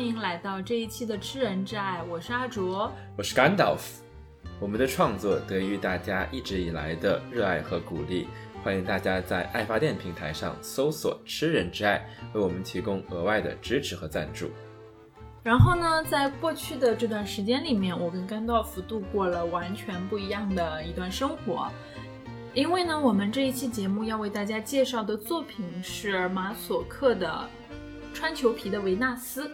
欢迎来到这一期的《吃人之爱》，我是阿卓，我是甘道夫。我们的创作得益于大家一直以来的热爱和鼓励，欢迎大家在爱发电平台上搜索“吃人之爱”，为我们提供额外的支持和赞助。然后呢，在过去的这段时间里面，我跟甘道夫度过了完全不一样的一段生活。因为呢，我们这一期节目要为大家介绍的作品是马索克的《穿裘皮的维纳斯》。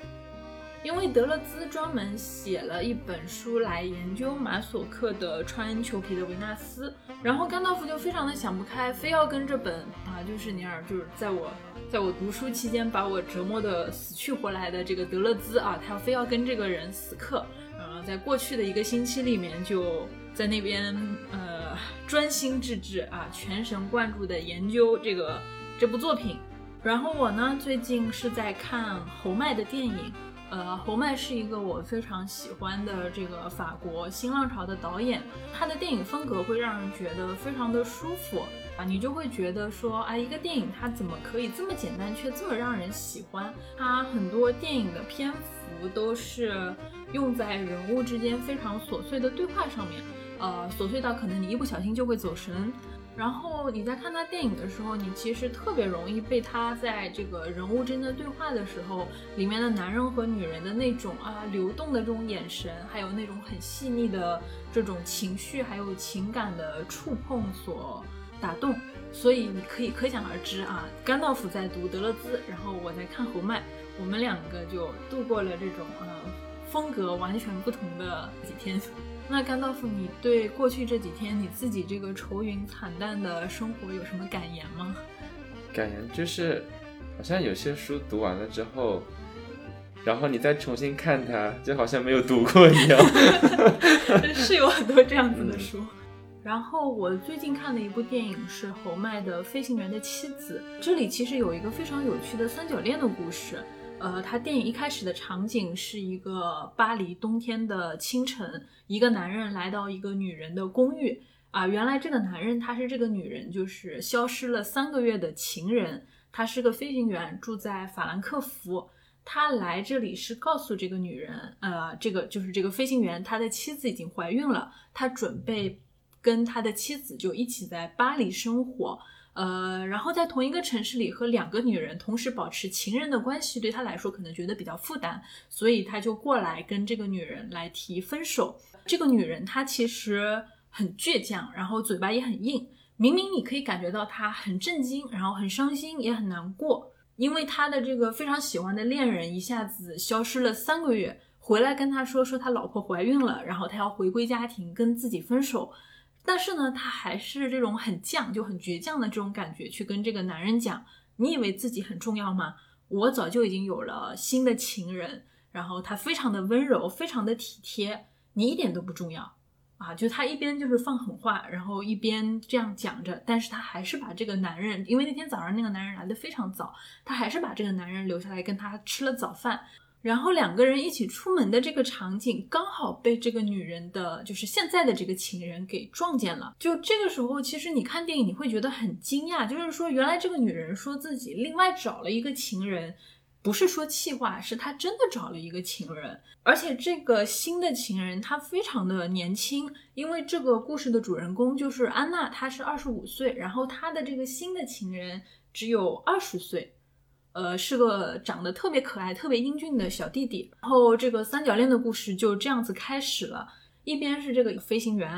因为德勒兹专门写了一本书来研究马索克的《穿裘皮的维纳斯》，然后甘道夫就非常的想不开，非要跟这本啊，就是尼尔，就是在我在我读书期间把我折磨的死去活来的这个德勒兹啊，他非要跟这个人死磕。呃，在过去的一个星期里面，就在那边呃专心致志啊，全神贯注的研究这个这部作品。然后我呢，最近是在看侯麦的电影。呃，侯麦是一个我非常喜欢的这个法国新浪潮的导演，他的电影风格会让人觉得非常的舒服啊，你就会觉得说，哎，一个电影它怎么可以这么简单却这么让人喜欢？它很多电影的篇幅都是用在人物之间非常琐碎的对话上面，呃，琐碎到可能你一不小心就会走神。然后你在看他电影的时候，你其实特别容易被他在这个人物之间的对话的时候，里面的男人和女人的那种啊流动的这种眼神，还有那种很细腻的这种情绪，还有情感的触碰所打动。所以你可以可想而知啊，甘道夫在读德勒兹，然后我在看侯麦，我们两个就度过了这种呃风格完全不同的几天。那甘道夫，你对过去这几天你自己这个愁云惨淡的生活有什么感言吗？感言就是，好像有些书读完了之后，然后你再重新看它，就好像没有读过一样。是有很多这样子的书。然后我最近看的一部电影是侯麦的《飞行员的妻子》，这里其实有一个非常有趣的三角恋的故事。呃，他电影一开始的场景是一个巴黎冬天的清晨，一个男人来到一个女人的公寓啊，原来这个男人他是这个女人就是消失了三个月的情人，他是个飞行员，住在法兰克福，他来这里是告诉这个女人，呃，这个就是这个飞行员他的妻子已经怀孕了，他准备跟他的妻子就一起在巴黎生活。呃，然后在同一个城市里和两个女人同时保持情人的关系，对他来说可能觉得比较负担，所以他就过来跟这个女人来提分手。这个女人她其实很倔强，然后嘴巴也很硬。明明你可以感觉到她很震惊，然后很伤心，也很难过，因为她的这个非常喜欢的恋人一下子消失了三个月，回来跟他说说他老婆怀孕了，然后他要回归家庭，跟自己分手。但是呢，他还是这种很犟，就很倔强的这种感觉，去跟这个男人讲：“你以为自己很重要吗？我早就已经有了新的情人，然后他非常的温柔，非常的体贴，你一点都不重要啊！”就他一边就是放狠话，然后一边这样讲着，但是他还是把这个男人，因为那天早上那个男人来的非常早，他还是把这个男人留下来跟他吃了早饭。然后两个人一起出门的这个场景，刚好被这个女人的，就是现在的这个情人给撞见了。就这个时候，其实你看电影，你会觉得很惊讶，就是说，原来这个女人说自己另外找了一个情人，不是说气话，是她真的找了一个情人。而且这个新的情人她非常的年轻，因为这个故事的主人公就是安娜，她是二十五岁，然后她的这个新的情人只有二十岁。呃，是个长得特别可爱、特别英俊的小弟弟。然后这个三角恋的故事就这样子开始了。一边是这个飞行员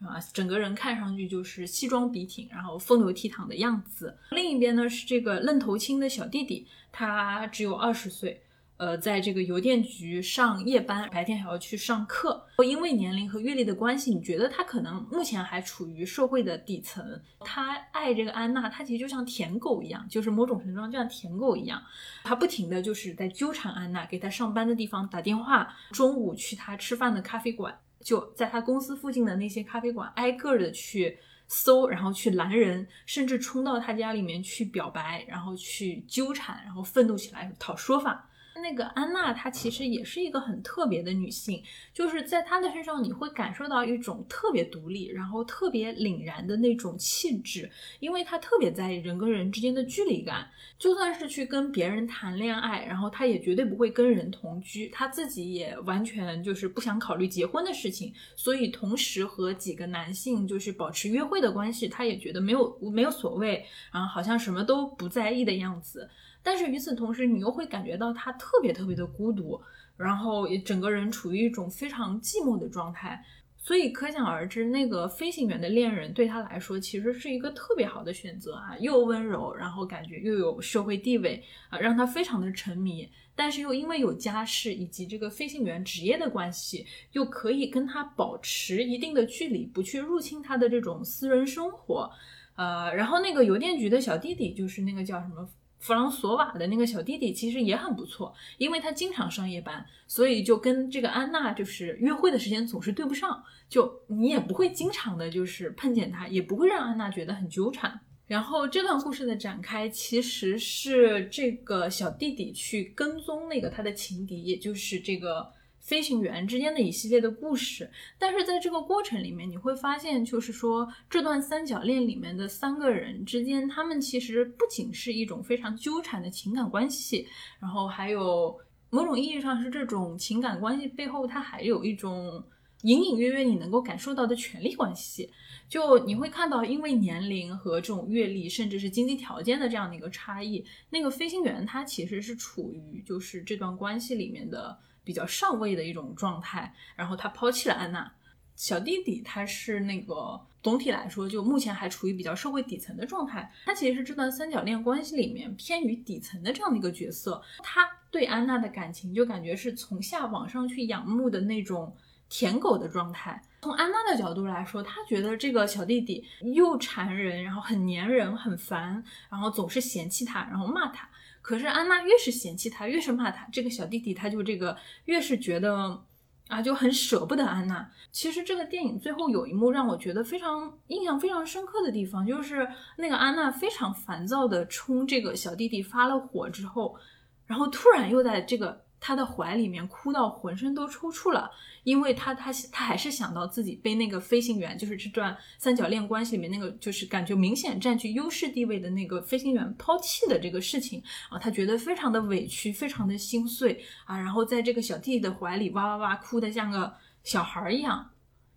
啊，整个人看上去就是西装笔挺，然后风流倜傥的样子。另一边呢是这个愣头青的小弟弟，他只有二十岁。呃，在这个邮电局上夜班，白天还要去上课。因为年龄和阅历的关系，你觉得他可能目前还处于社会的底层。他爱这个安娜，他其实就像舔狗一样，就是某种程度上就像舔狗一样，他不停的就是在纠缠安娜，给他上班的地方打电话，中午去他吃饭的咖啡馆，就在他公司附近的那些咖啡馆挨个的去搜，然后去拦人，甚至冲到他家里面去表白，然后去纠缠，然后愤怒起来讨说法。那个安娜，她其实也是一个很特别的女性，就是在她的身上你会感受到一种特别独立，然后特别凛然的那种气质，因为她特别在意人跟人之间的距离感，就算是去跟别人谈恋爱，然后她也绝对不会跟人同居，她自己也完全就是不想考虑结婚的事情，所以同时和几个男性就是保持约会的关系，她也觉得没有没有所谓，然后好像什么都不在意的样子。但是与此同时，你又会感觉到他特别特别的孤独，然后也整个人处于一种非常寂寞的状态。所以可想而知，那个飞行员的恋人对他来说其实是一个特别好的选择啊，又温柔，然后感觉又有社会地位啊，让他非常的沉迷。但是又因为有家世以及这个飞行员职业的关系，又可以跟他保持一定的距离，不去入侵他的这种私人生活。呃，然后那个邮电局的小弟弟，就是那个叫什么？弗朗索瓦的那个小弟弟其实也很不错，因为他经常上夜班，所以就跟这个安娜就是约会的时间总是对不上，就你也不会经常的就是碰见他，也不会让安娜觉得很纠缠。然后这段故事的展开其实是这个小弟弟去跟踪那个他的情敌，也就是这个。飞行员之间的一系列的故事，但是在这个过程里面，你会发现，就是说这段三角恋里面的三个人之间，他们其实不仅是一种非常纠缠的情感关系，然后还有某种意义上是这种情感关系背后，它还有一种隐隐约约你能够感受到的权利关系。就你会看到，因为年龄和这种阅历，甚至是经济条件的这样的一个差异，那个飞行员他其实是处于就是这段关系里面的。比较上位的一种状态，然后他抛弃了安娜。小弟弟他是那个总体来说，就目前还处于比较社会底层的状态。他其实是这段三角恋关系里面偏于底层的这样的一个角色。他对安娜的感情就感觉是从下往上去仰慕的那种舔狗的状态。从安娜的角度来说，他觉得这个小弟弟又缠人，然后很粘人，很烦，然后总是嫌弃他，然后骂他。可是安娜越是嫌弃他，越是骂他，这个小弟弟他就这个越是觉得啊，就很舍不得安娜。其实这个电影最后有一幕让我觉得非常印象非常深刻的地方，就是那个安娜非常烦躁的冲这个小弟弟发了火之后，然后突然又在这个。他的怀里面哭到浑身都抽搐了，因为他他他还是想到自己被那个飞行员，就是这段三角恋关系里面那个就是感觉明显占据优势地位的那个飞行员抛弃的这个事情啊，他觉得非常的委屈，非常的心碎啊，然后在这个小弟弟的怀里哇哇哇哭的像个小孩一样。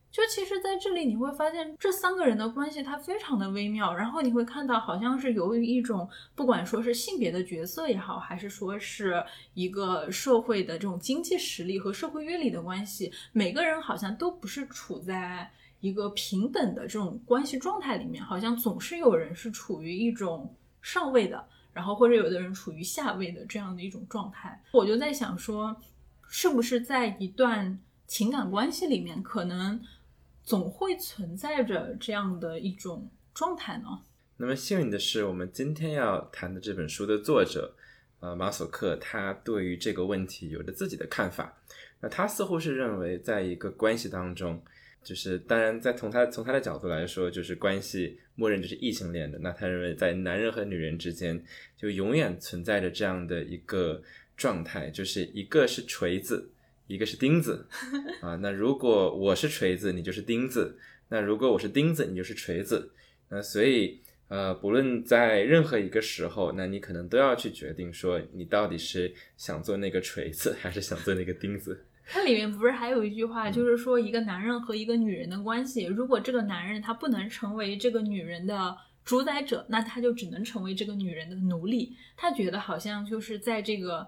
就其实，在这里你会发现这三个人的关系它非常的微妙，然后你会看到好像是由于一种不管说是性别的角色也好，还是说是一个社会的这种经济实力和社会阅历的关系，每个人好像都不是处在一个平等的这种关系状态里面，好像总是有人是处于一种上位的，然后或者有的人处于下位的这样的一种状态。我就在想说，是不是在一段情感关系里面，可能。总会存在着这样的一种状态呢。那么幸运的是，我们今天要谈的这本书的作者，呃，马索克，他对于这个问题有着自己的看法。那他似乎是认为，在一个关系当中，就是当然，在从他从他的角度来说，就是关系默认就是异性恋的。那他认为，在男人和女人之间，就永远存在着这样的一个状态，就是一个是锤子。一个是钉子啊，那如果我是锤子，你就是钉子；那如果我是钉子，你就是锤子。那所以呃，不论在任何一个时候，那你可能都要去决定说，你到底是想做那个锤子，还是想做那个钉子。它里面不是还有一句话，就是说一个男人和一个女人的关系，如果这个男人他不能成为这个女人的主宰者，那他就只能成为这个女人的奴隶。他觉得好像就是在这个。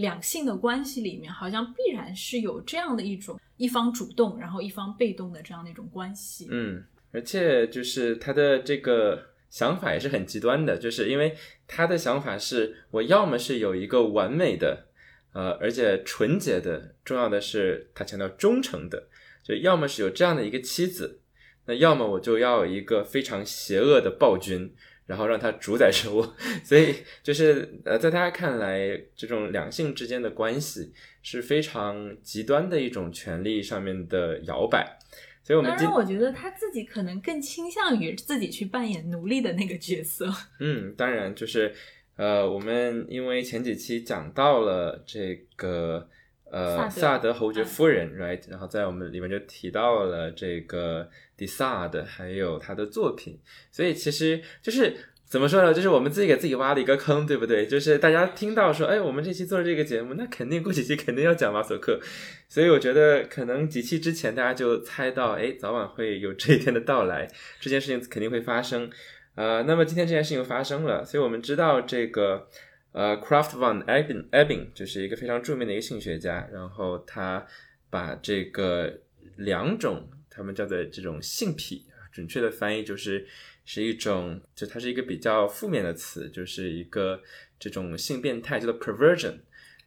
两性的关系里面，好像必然是有这样的一种一方主动，然后一方被动的这样的一种关系。嗯，而且就是他的这个想法也是很极端的，就是因为他的想法是我要么是有一个完美的，呃，而且纯洁的，重要的是他强调忠诚的，就要么是有这样的一个妻子，那要么我就要有一个非常邪恶的暴君。然后让他主宰着我，所以就是呃，在他看来，这种两性之间的关系是非常极端的一种权利上面的摇摆。所以，我们当然，我觉得他自己可能更倾向于自己去扮演奴隶的那个角色。嗯，当然，就是呃，我们因为前几期讲到了这个呃萨德萨德侯爵夫人，right，然后在我们里面就提到了这个迪萨德还有他的作品，所以其实就是。怎么说呢？就是我们自己给自己挖了一个坑，对不对？就是大家听到说，哎，我们这期做了这个节目，那肯定过几期肯定要讲马索克，所以我觉得可能几期之前大家就猜到，哎，早晚会有这一天的到来，这件事情肯定会发生。呃，那么今天这件事情又发生了，所以我们知道这个呃，Craft von Ebing Ebing 就是一个非常著名的一个性学家，然后他把这个两种他们叫做这种性癖，准确的翻译就是是一种，就它是一个比较负面的词，就是一个这种性变态，叫做 perversion。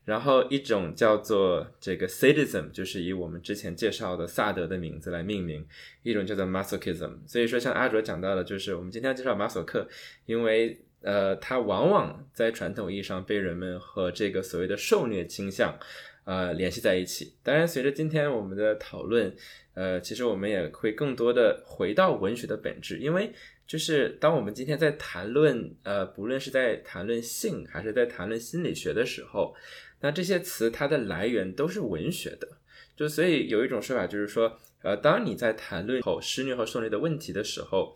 然后一种叫做这个 sadism，就是以我们之前介绍的萨德的名字来命名；一种叫做 masochism。所以说，像阿卓讲到的，就是我们今天要介绍马索克，因为呃，它往往在传统意义上被人们和这个所谓的受虐倾向呃联系在一起。当然，随着今天我们的讨论，呃，其实我们也会更多的回到文学的本质，因为就是当我们今天在谈论呃，不论是在谈论性还是在谈论心理学的时候。那这些词它的来源都是文学的，就所以有一种说法就是说，呃，当你在谈论后施虐和受虐的问题的时候，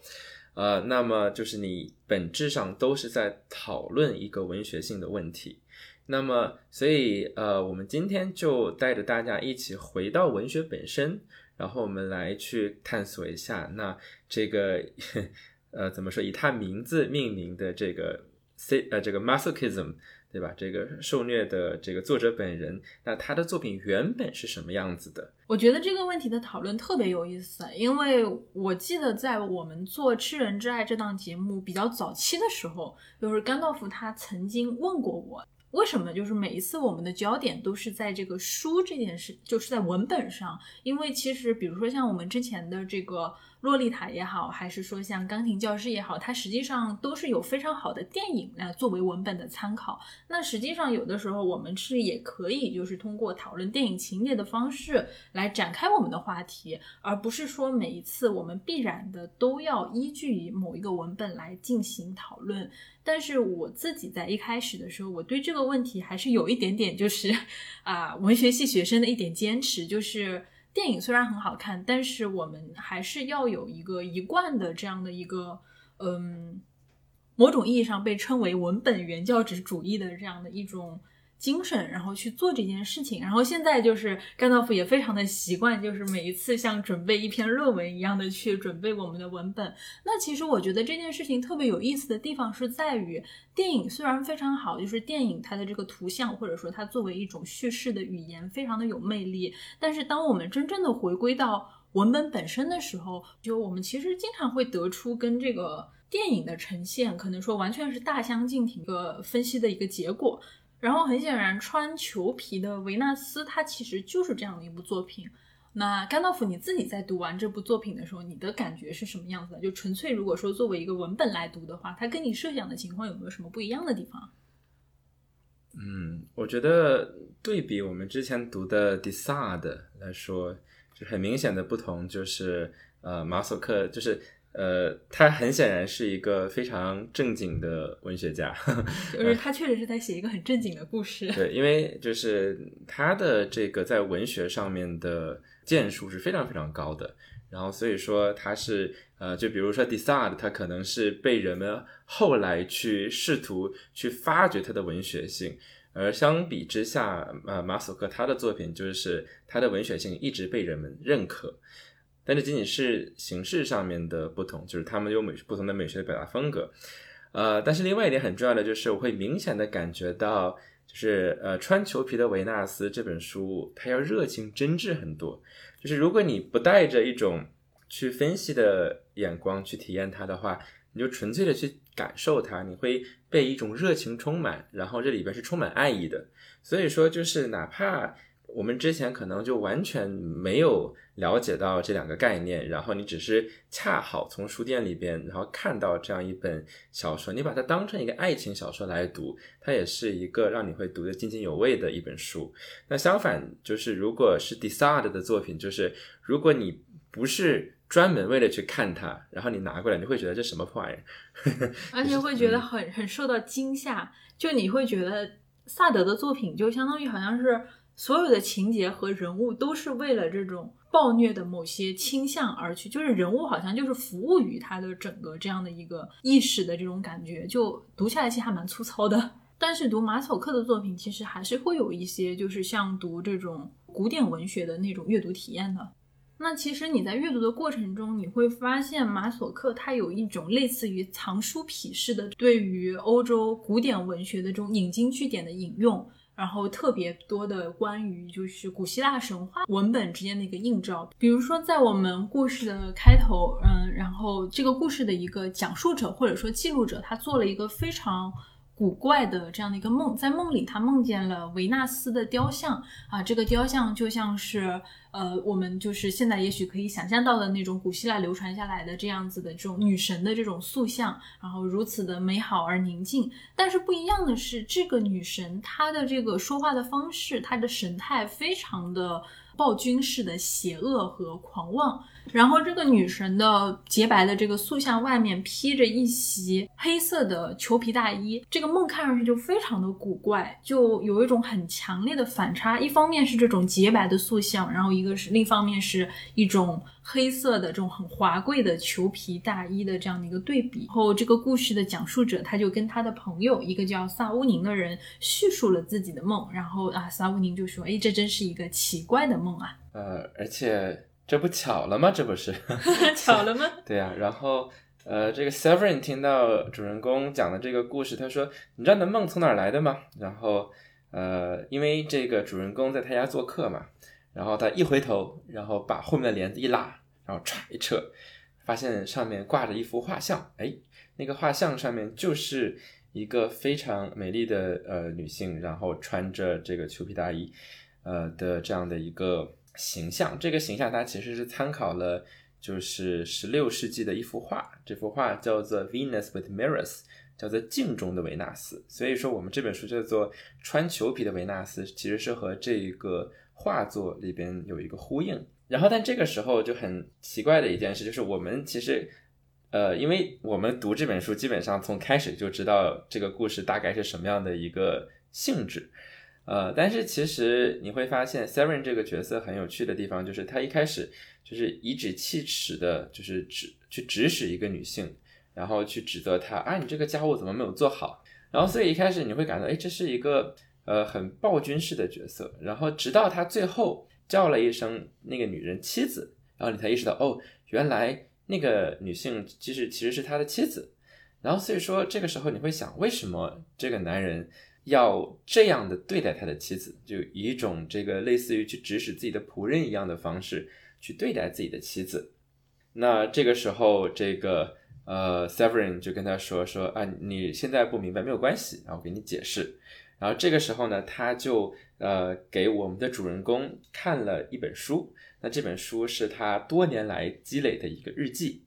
呃，那么就是你本质上都是在讨论一个文学性的问题。那么，所以呃，我们今天就带着大家一起回到文学本身，然后我们来去探索一下，那这个 呃怎么说以他名字命名的这个 C 呃这个 masochism。对吧？这个受虐的这个作者本人，那他的作品原本是什么样子的？我觉得这个问题的讨论特别有意思，因为我记得在我们做《吃人之爱》这档节目比较早期的时候，就是甘道夫他曾经问过我，为什么就是每一次我们的焦点都是在这个书这件事，就是在文本上？因为其实比如说像我们之前的这个。洛丽塔也好，还是说像钢琴教师也好，它实际上都是有非常好的电影来作为文本的参考。那实际上有的时候我们是也可以就是通过讨论电影情节的方式来展开我们的话题，而不是说每一次我们必然的都要依据于某一个文本来进行讨论。但是我自己在一开始的时候，我对这个问题还是有一点点就是 啊文学系学生的一点坚持，就是。电影虽然很好看，但是我们还是要有一个一贯的这样的一个，嗯，某种意义上被称为文本原教旨主义的这样的一种。精神，然后去做这件事情。然后现在就是甘道夫也非常的习惯，就是每一次像准备一篇论文一样的去准备我们的文本。那其实我觉得这件事情特别有意思的地方是在于，电影虽然非常好，就是电影它的这个图像或者说它作为一种叙事的语言非常的有魅力。但是当我们真正的回归到文本本身的时候，就我们其实经常会得出跟这个电影的呈现可能说完全是大相径庭一个分析的一个结果。然后很显然，穿裘皮的维纳斯，它其实就是这样的一部作品。那甘道夫，你自己在读完这部作品的时候，你的感觉是什么样子的？就纯粹如果说作为一个文本来读的话，它跟你设想的情况有没有什么不一样的地方？嗯，我觉得对比我们之前读的迪萨的来说，就很明显的不同就是呃，马索克就是。呃，他很显然是一个非常正经的文学家，就是他确实是在写一个很正经的故事。对，因为就是他的这个在文学上面的建树是非常非常高的，然后所以说他是呃，就比如说迪萨的，他可能是被人们后来去试图去发掘他的文学性，而相比之下，呃，马索克他的作品就是他的文学性一直被人们认可。但这仅仅是形式上面的不同，就是他们有美不同的美学的表达风格，呃，但是另外一点很重要的就是，我会明显的感觉到，就是呃，穿裘皮的维纳斯这本书，它要热情真挚很多。就是如果你不带着一种去分析的眼光去体验它的话，你就纯粹的去感受它，你会被一种热情充满，然后这里边是充满爱意的。所以说，就是哪怕。我们之前可能就完全没有了解到这两个概念，然后你只是恰好从书店里边，然后看到这样一本小说，你把它当成一个爱情小说来读，它也是一个让你会读得津津有味的一本书。那相反，就是如果是 d e s a d 的作品，就是如果你不是专门为了去看它，然后你拿过来，你会觉得这什么破玩意儿？而且会觉得很很受到惊吓，就你会觉得萨德的作品就相当于好像是所有的情节和人物都是为了这种暴虐的某些倾向而去，就是人物好像就是服务于他的整个这样的一个意识的这种感觉，就读下来其实还蛮粗糙的。但是读马索克的作品，其实还是会有一些就是像读这种古典文学的那种阅读体验的。那其实你在阅读的过程中，你会发现马索克他有一种类似于藏书癖式的对于欧洲古典文学的这种引经据典的引用，然后特别多的关于就是古希腊神话文本之间的一个映照。比如说在我们故事的开头，嗯，然后这个故事的一个讲述者或者说记录者，他做了一个非常。古怪的这样的一个梦，在梦里他梦见了维纳斯的雕像啊，这个雕像就像是呃，我们就是现在也许可以想象到的那种古希腊流传下来的这样子的这种女神的这种塑像，然后如此的美好而宁静。但是不一样的是，这个女神她的这个说话的方式，她的神态非常的。暴君式的邪恶和狂妄，然后这个女神的洁白的这个塑像外面披着一袭黑色的裘皮大衣，这个梦看上去就非常的古怪，就有一种很强烈的反差。一方面是这种洁白的塑像，然后一个是另一方面是一种黑色的这种很华贵的裘皮大衣的这样的一个对比。后这个故事的讲述者他就跟他的朋友一个叫萨乌宁的人叙述了自己的梦，然后啊萨乌宁就说：“哎，这真是一个奇怪的。”梦啊，呃，而且这不巧了吗？这不是 巧了吗？对呀，然后呃，这个 Severin 听到主人公讲的这个故事，他说：“你知道你的梦从哪儿来的吗？”然后呃，因为这个主人公在他家做客嘛，然后他一回头，然后把后面的帘子一拉，然后歘一扯，发现上面挂着一幅画像。哎，那个画像上面就是一个非常美丽的呃女性，然后穿着这个裘皮大衣。呃的这样的一个形象，这个形象它其实是参考了就是十六世纪的一幅画，这幅画叫做《Venus with Mirrors》，叫做镜中的维纳斯。所以说我们这本书叫做穿裘皮的维纳斯，其实是和这个画作里边有一个呼应。然后但这个时候就很奇怪的一件事就是我们其实呃，因为我们读这本书基本上从开始就知道这个故事大概是什么样的一个性质。呃，但是其实你会发现，Seven 这个角色很有趣的地方，就是他一开始就是颐指气使的，就是指去指使一个女性，然后去指责她，啊，你这个家务怎么没有做好？然后所以一开始你会感到，哎，这是一个呃很暴君式的角色。然后直到他最后叫了一声那个女人妻子，然后你才意识到，哦，原来那个女性其实其实是他的妻子。然后所以说这个时候你会想，为什么这个男人？要这样的对待他的妻子，就以一种这个类似于去指使自己的仆人一样的方式去对待自己的妻子。那这个时候，这个呃，Severin 就跟他说说啊，你现在不明白没有关系，然后给你解释。然后这个时候呢，他就呃给我们的主人公看了一本书，那这本书是他多年来积累的一个日记。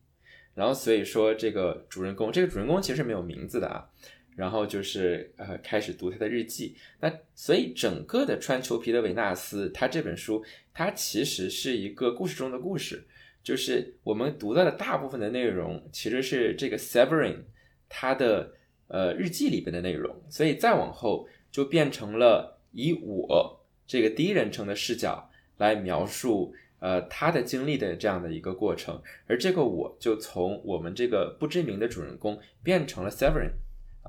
然后所以说，这个主人公，这个主人公其实没有名字的啊。然后就是呃，开始读他的日记。那所以整个的穿裘皮的维纳斯，他这本书，它其实是一个故事中的故事。就是我们读到的大部分的内容，其实是这个 Severin 他的呃日记里边的内容。所以再往后就变成了以我这个第一人称的视角来描述呃他的经历的这样的一个过程。而这个我就从我们这个不知名的主人公变成了 Severin。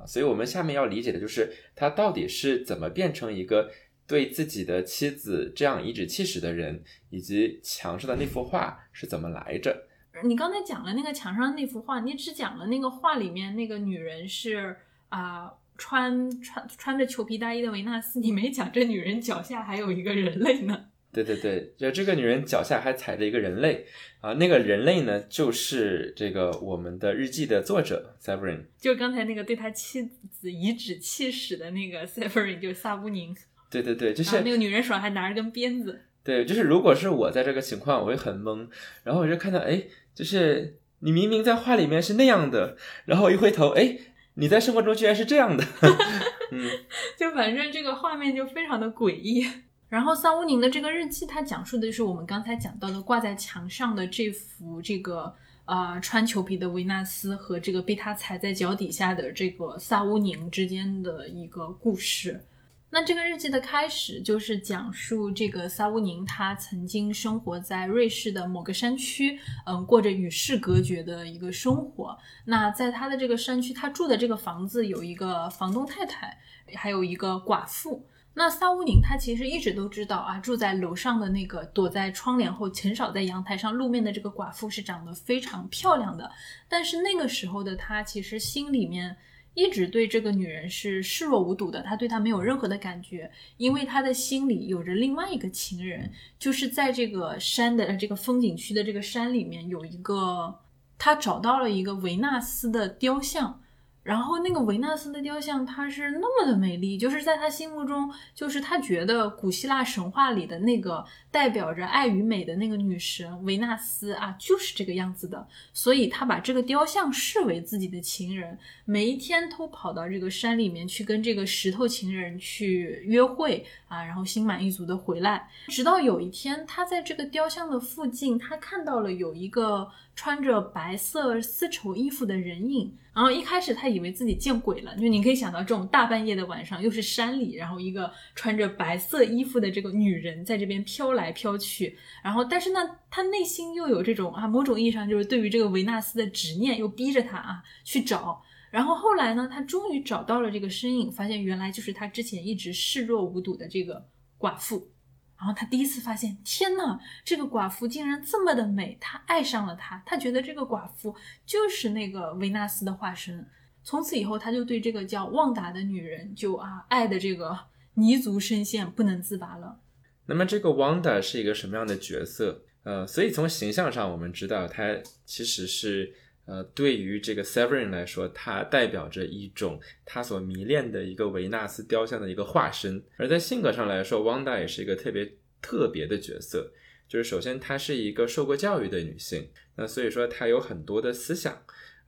所以我们下面要理解的就是他到底是怎么变成一个对自己的妻子这样颐指气使的人，以及墙上的那幅画是怎么来着？你刚才讲了那个墙上那幅画，你只讲了那个画里面那个女人是啊穿穿穿着裘皮大衣的维纳斯，你没讲这女人脚下还有一个人类呢。对对对，就这个女人脚下还踩着一个人类啊，那个人类呢，就是这个我们的日记的作者 Severin，就刚才那个对他妻子颐指气使的那个 Severin，就是萨布宁。对对对，就是那个女人手上还拿着根鞭子。对，就是如果是我在这个情况，我会很懵，然后我就看到，哎，就是你明明在画里面是那样的，然后一回头，哎，你在生活中居然是这样的，嗯，就反正这个画面就非常的诡异。然后萨乌宁的这个日记，它讲述的就是我们刚才讲到的挂在墙上的这幅这个呃穿裘皮的维纳斯和这个被他踩在脚底下的这个萨乌宁之间的一个故事。那这个日记的开始就是讲述这个萨乌宁，他曾经生活在瑞士的某个山区，嗯，过着与世隔绝的一个生活。那在他的这个山区，他住的这个房子有一个房东太太，还有一个寡妇。那萨乌宁他其实一直都知道啊，住在楼上的那个躲在窗帘后、很少在阳台上露面的这个寡妇是长得非常漂亮的。但是那个时候的他其实心里面。一直对这个女人是视若无睹的，他对她没有任何的感觉，因为他的心里有着另外一个情人，就是在这个山的这个风景区的这个山里面有一个，他找到了一个维纳斯的雕像。然后那个维纳斯的雕像，它是那么的美丽，就是在他心目中，就是他觉得古希腊神话里的那个代表着爱与美的那个女神维纳斯啊，就是这个样子的。所以他把这个雕像视为自己的情人，每一天都跑到这个山里面去跟这个石头情人去约会啊，然后心满意足的回来。直到有一天，他在这个雕像的附近，他看到了有一个。穿着白色丝绸衣服的人影，然后一开始他以为自己见鬼了，就你可以想到这种大半夜的晚上，又是山里，然后一个穿着白色衣服的这个女人在这边飘来飘去，然后但是呢，他内心又有这种啊，某种意义上就是对于这个维纳斯的执念，又逼着他啊去找，然后后来呢，他终于找到了这个身影，发现原来就是他之前一直视若无睹的这个寡妇。然后他第一次发现，天呐，这个寡妇竟然这么的美，他爱上了她，他觉得这个寡妇就是那个维纳斯的化身。从此以后，他就对这个叫旺达的女人就啊爱的这个泥足深陷，不能自拔了。那么这个旺达是一个什么样的角色？呃，所以从形象上，我们知道她其实是呃对于这个 Severin 来说，她代表着一种他所迷恋的一个维纳斯雕像的一个化身。而在性格上来说，旺达也是一个特别。特别的角色，就是首先她是一个受过教育的女性，那所以说她有很多的思想，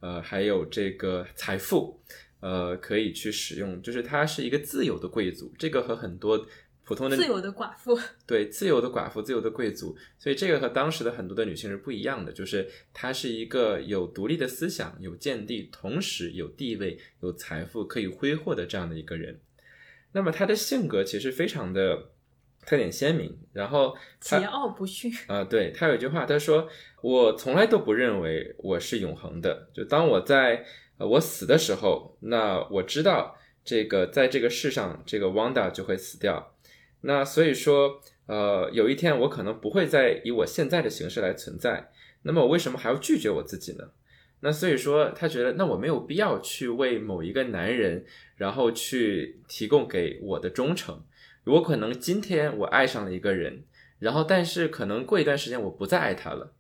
呃，还有这个财富，呃，可以去使用，就是她是一个自由的贵族，这个和很多普通的自由的寡妇，对，自由的寡妇，自由的贵族，所以这个和当时的很多的女性是不一样的，就是她是一个有独立的思想、有见地，同时有地位、有财富可以挥霍的这样的一个人。那么她的性格其实非常的。特点鲜明，然后桀骜不驯啊！对他有一句话，他说：“我从来都不认为我是永恒的。就当我在我死的时候，那我知道这个在这个世上，这个 Wanda 就会死掉。那所以说，呃，有一天我可能不会再以我现在的形式来存在。那么我为什么还要拒绝我自己呢？那所以说，他觉得那我没有必要去为某一个男人，然后去提供给我的忠诚。”我可能今天我爱上了一个人，然后但是可能过一段时间我不再爱他了，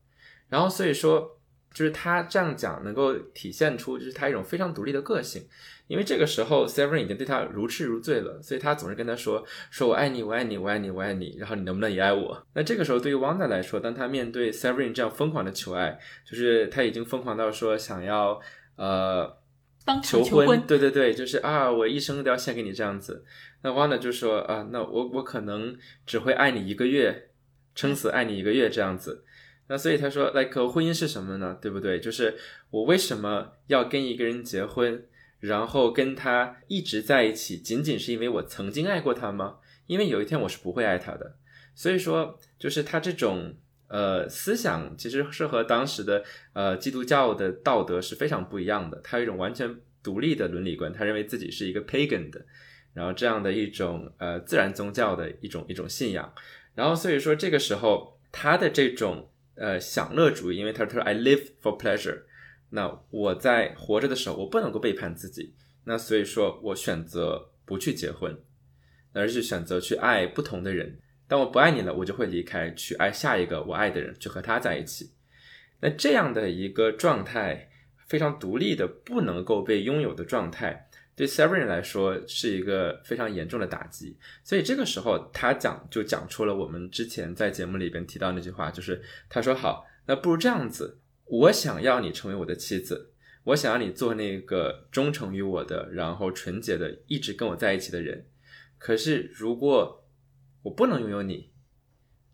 然后所以说就是他这样讲能够体现出就是他一种非常独立的个性，因为这个时候 Severin 已经对他如痴如醉了，所以他总是跟他说说我爱你我爱你我爱你我爱你，然后你能不能也爱我？那这个时候对于 Wanda 来说，当他面对 Severin 这样疯狂的求爱，就是他已经疯狂到说想要呃求婚，对对对，就是啊我一生都要献给你这样子。那 Wanda 就说啊，那我我可能只会爱你一个月，撑死爱你一个月这样子。那所以他说，like 婚姻是什么呢？对不对？就是我为什么要跟一个人结婚，然后跟他一直在一起，仅仅是因为我曾经爱过他吗？因为有一天我是不会爱他的。所以说，就是他这种呃思想其实是和当时的呃基督教的道德是非常不一样的。他有一种完全独立的伦理观，他认为自己是一个 pagan 的。然后这样的一种呃自然宗教的一种一种信仰，然后所以说这个时候他的这种呃享乐主义，因为他说 I live for pleasure，那我在活着的时候我不能够背叛自己，那所以说我选择不去结婚，而是选择去爱不同的人。当我不爱你了，我就会离开，去爱下一个我爱的人，去和他在一起。那这样的一个状态，非常独立的，不能够被拥有的状态。对 Severin 来说是一个非常严重的打击，所以这个时候他讲就讲出了我们之前在节目里边提到那句话，就是他说好，那不如这样子，我想要你成为我的妻子，我想要你做那个忠诚于我的，然后纯洁的一直跟我在一起的人。可是如果我不能拥有你，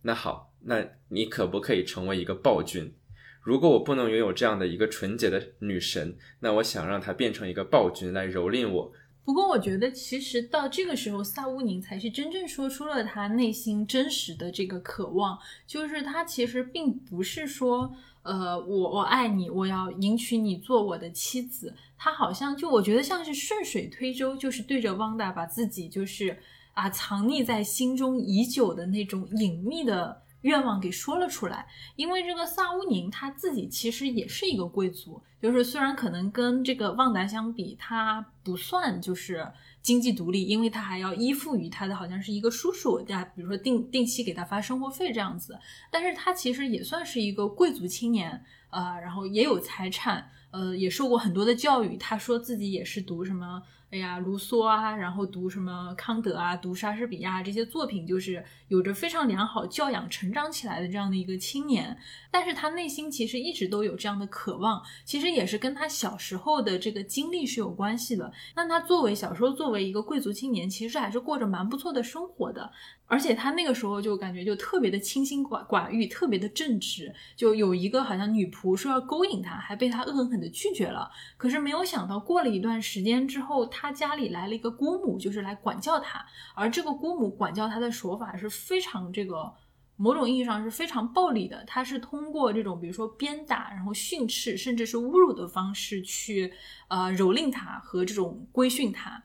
那好，那你可不可以成为一个暴君？如果我不能拥有这样的一个纯洁的女神，那我想让她变成一个暴君来蹂躏我。不过，我觉得其实到这个时候，萨乌宁才是真正说出了他内心真实的这个渴望，就是他其实并不是说，呃，我我爱你，我要迎娶你做我的妻子。他好像就我觉得像是顺水推舟，就是对着汪达把自己就是啊藏匿在心中已久的那种隐秘的。愿望给说了出来，因为这个萨乌宁他自己其实也是一个贵族，就是虽然可能跟这个旺达相比，他不算就是经济独立，因为他还要依附于他的好像是一个叔叔，家比如说定定期给他发生活费这样子，但是他其实也算是一个贵族青年，呃，然后也有财产，呃，也受过很多的教育，他说自己也是读什么。哎呀，卢梭啊，然后读什么康德啊，读莎士比亚这些作品，就是有着非常良好教养成长起来的这样的一个青年。但是他内心其实一直都有这样的渴望，其实也是跟他小时候的这个经历是有关系的。那他作为小时候作为一个贵族青年，其实还是过着蛮不错的生活的。而且他那个时候就感觉就特别的清心寡寡欲，特别的正直。就有一个好像女仆说要勾引他，还被他恶狠狠的拒绝了。可是没有想到，过了一段时间之后，他家里来了一个姑母，就是来管教他。而这个姑母管教他的手法是非常这个某种意义上是非常暴力的。他是通过这种比如说鞭打，然后训斥，甚至是侮辱的方式去呃蹂躏他和这种规训他。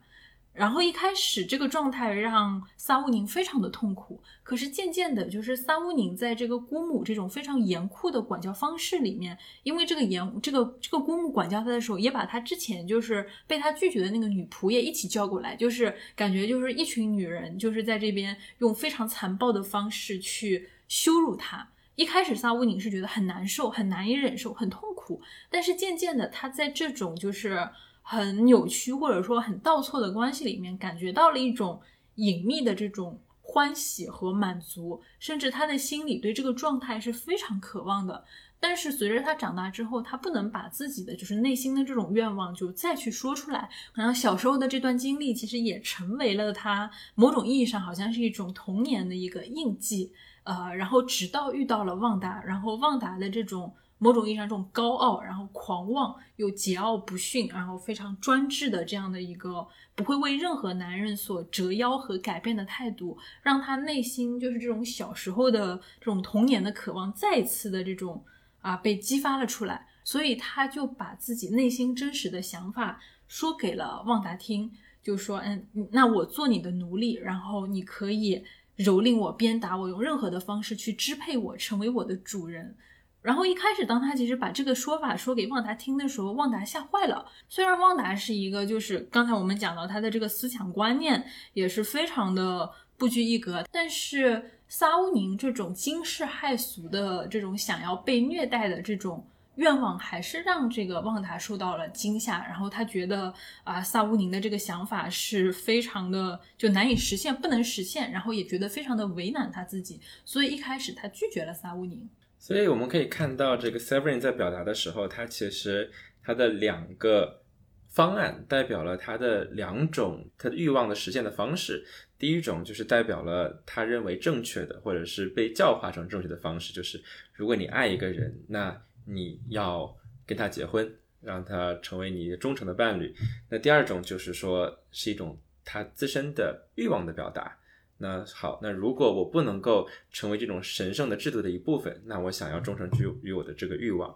然后一开始这个状态让萨乌宁非常的痛苦，可是渐渐的，就是萨乌宁在这个姑母这种非常严酷的管教方式里面，因为这个严这个这个姑母管教他的时候，也把他之前就是被他拒绝的那个女仆也一起叫过来，就是感觉就是一群女人就是在这边用非常残暴的方式去羞辱他。一开始萨乌宁是觉得很难受，很难以忍受，很痛苦，但是渐渐的，他在这种就是。很扭曲或者说很倒错的关系里面，感觉到了一种隐秘的这种欢喜和满足，甚至他的心里对这个状态是非常渴望的。但是随着他长大之后，他不能把自己的就是内心的这种愿望就再去说出来。然后小时候的这段经历其实也成为了他某种意义上好像是一种童年的一个印记。呃，然后直到遇到了旺达，然后旺达的这种。某种意义上，这种高傲，然后狂妄又桀骜不驯，然后非常专制的这样的一个不会为任何男人所折腰和改变的态度，让他内心就是这种小时候的这种童年的渴望再次的这种啊被激发了出来，所以他就把自己内心真实的想法说给了旺达听，就说嗯，那我做你的奴隶，然后你可以蹂躏我、鞭打我，用任何的方式去支配我，成为我的主人。然后一开始，当他其实把这个说法说给旺达听的时候，旺达吓坏了。虽然旺达是一个，就是刚才我们讲到他的这个思想观念也是非常的不拘一格，但是萨乌宁这种惊世骇俗的这种想要被虐待的这种愿望，还是让这个旺达受到了惊吓。然后他觉得啊，萨乌宁的这个想法是非常的就难以实现，不能实现，然后也觉得非常的为难他自己，所以一开始他拒绝了萨乌宁。所以我们可以看到，这个 Severin 在表达的时候，他其实他的两个方案代表了他的两种他的欲望的实现的方式。第一种就是代表了他认为正确的，或者是被教化成正确的方式，就是如果你爱一个人，那你要跟他结婚，让他成为你忠诚的伴侣。那第二种就是说，是一种他自身的欲望的表达。那好，那如果我不能够成为这种神圣的制度的一部分，那我想要忠诚于于我的这个欲望。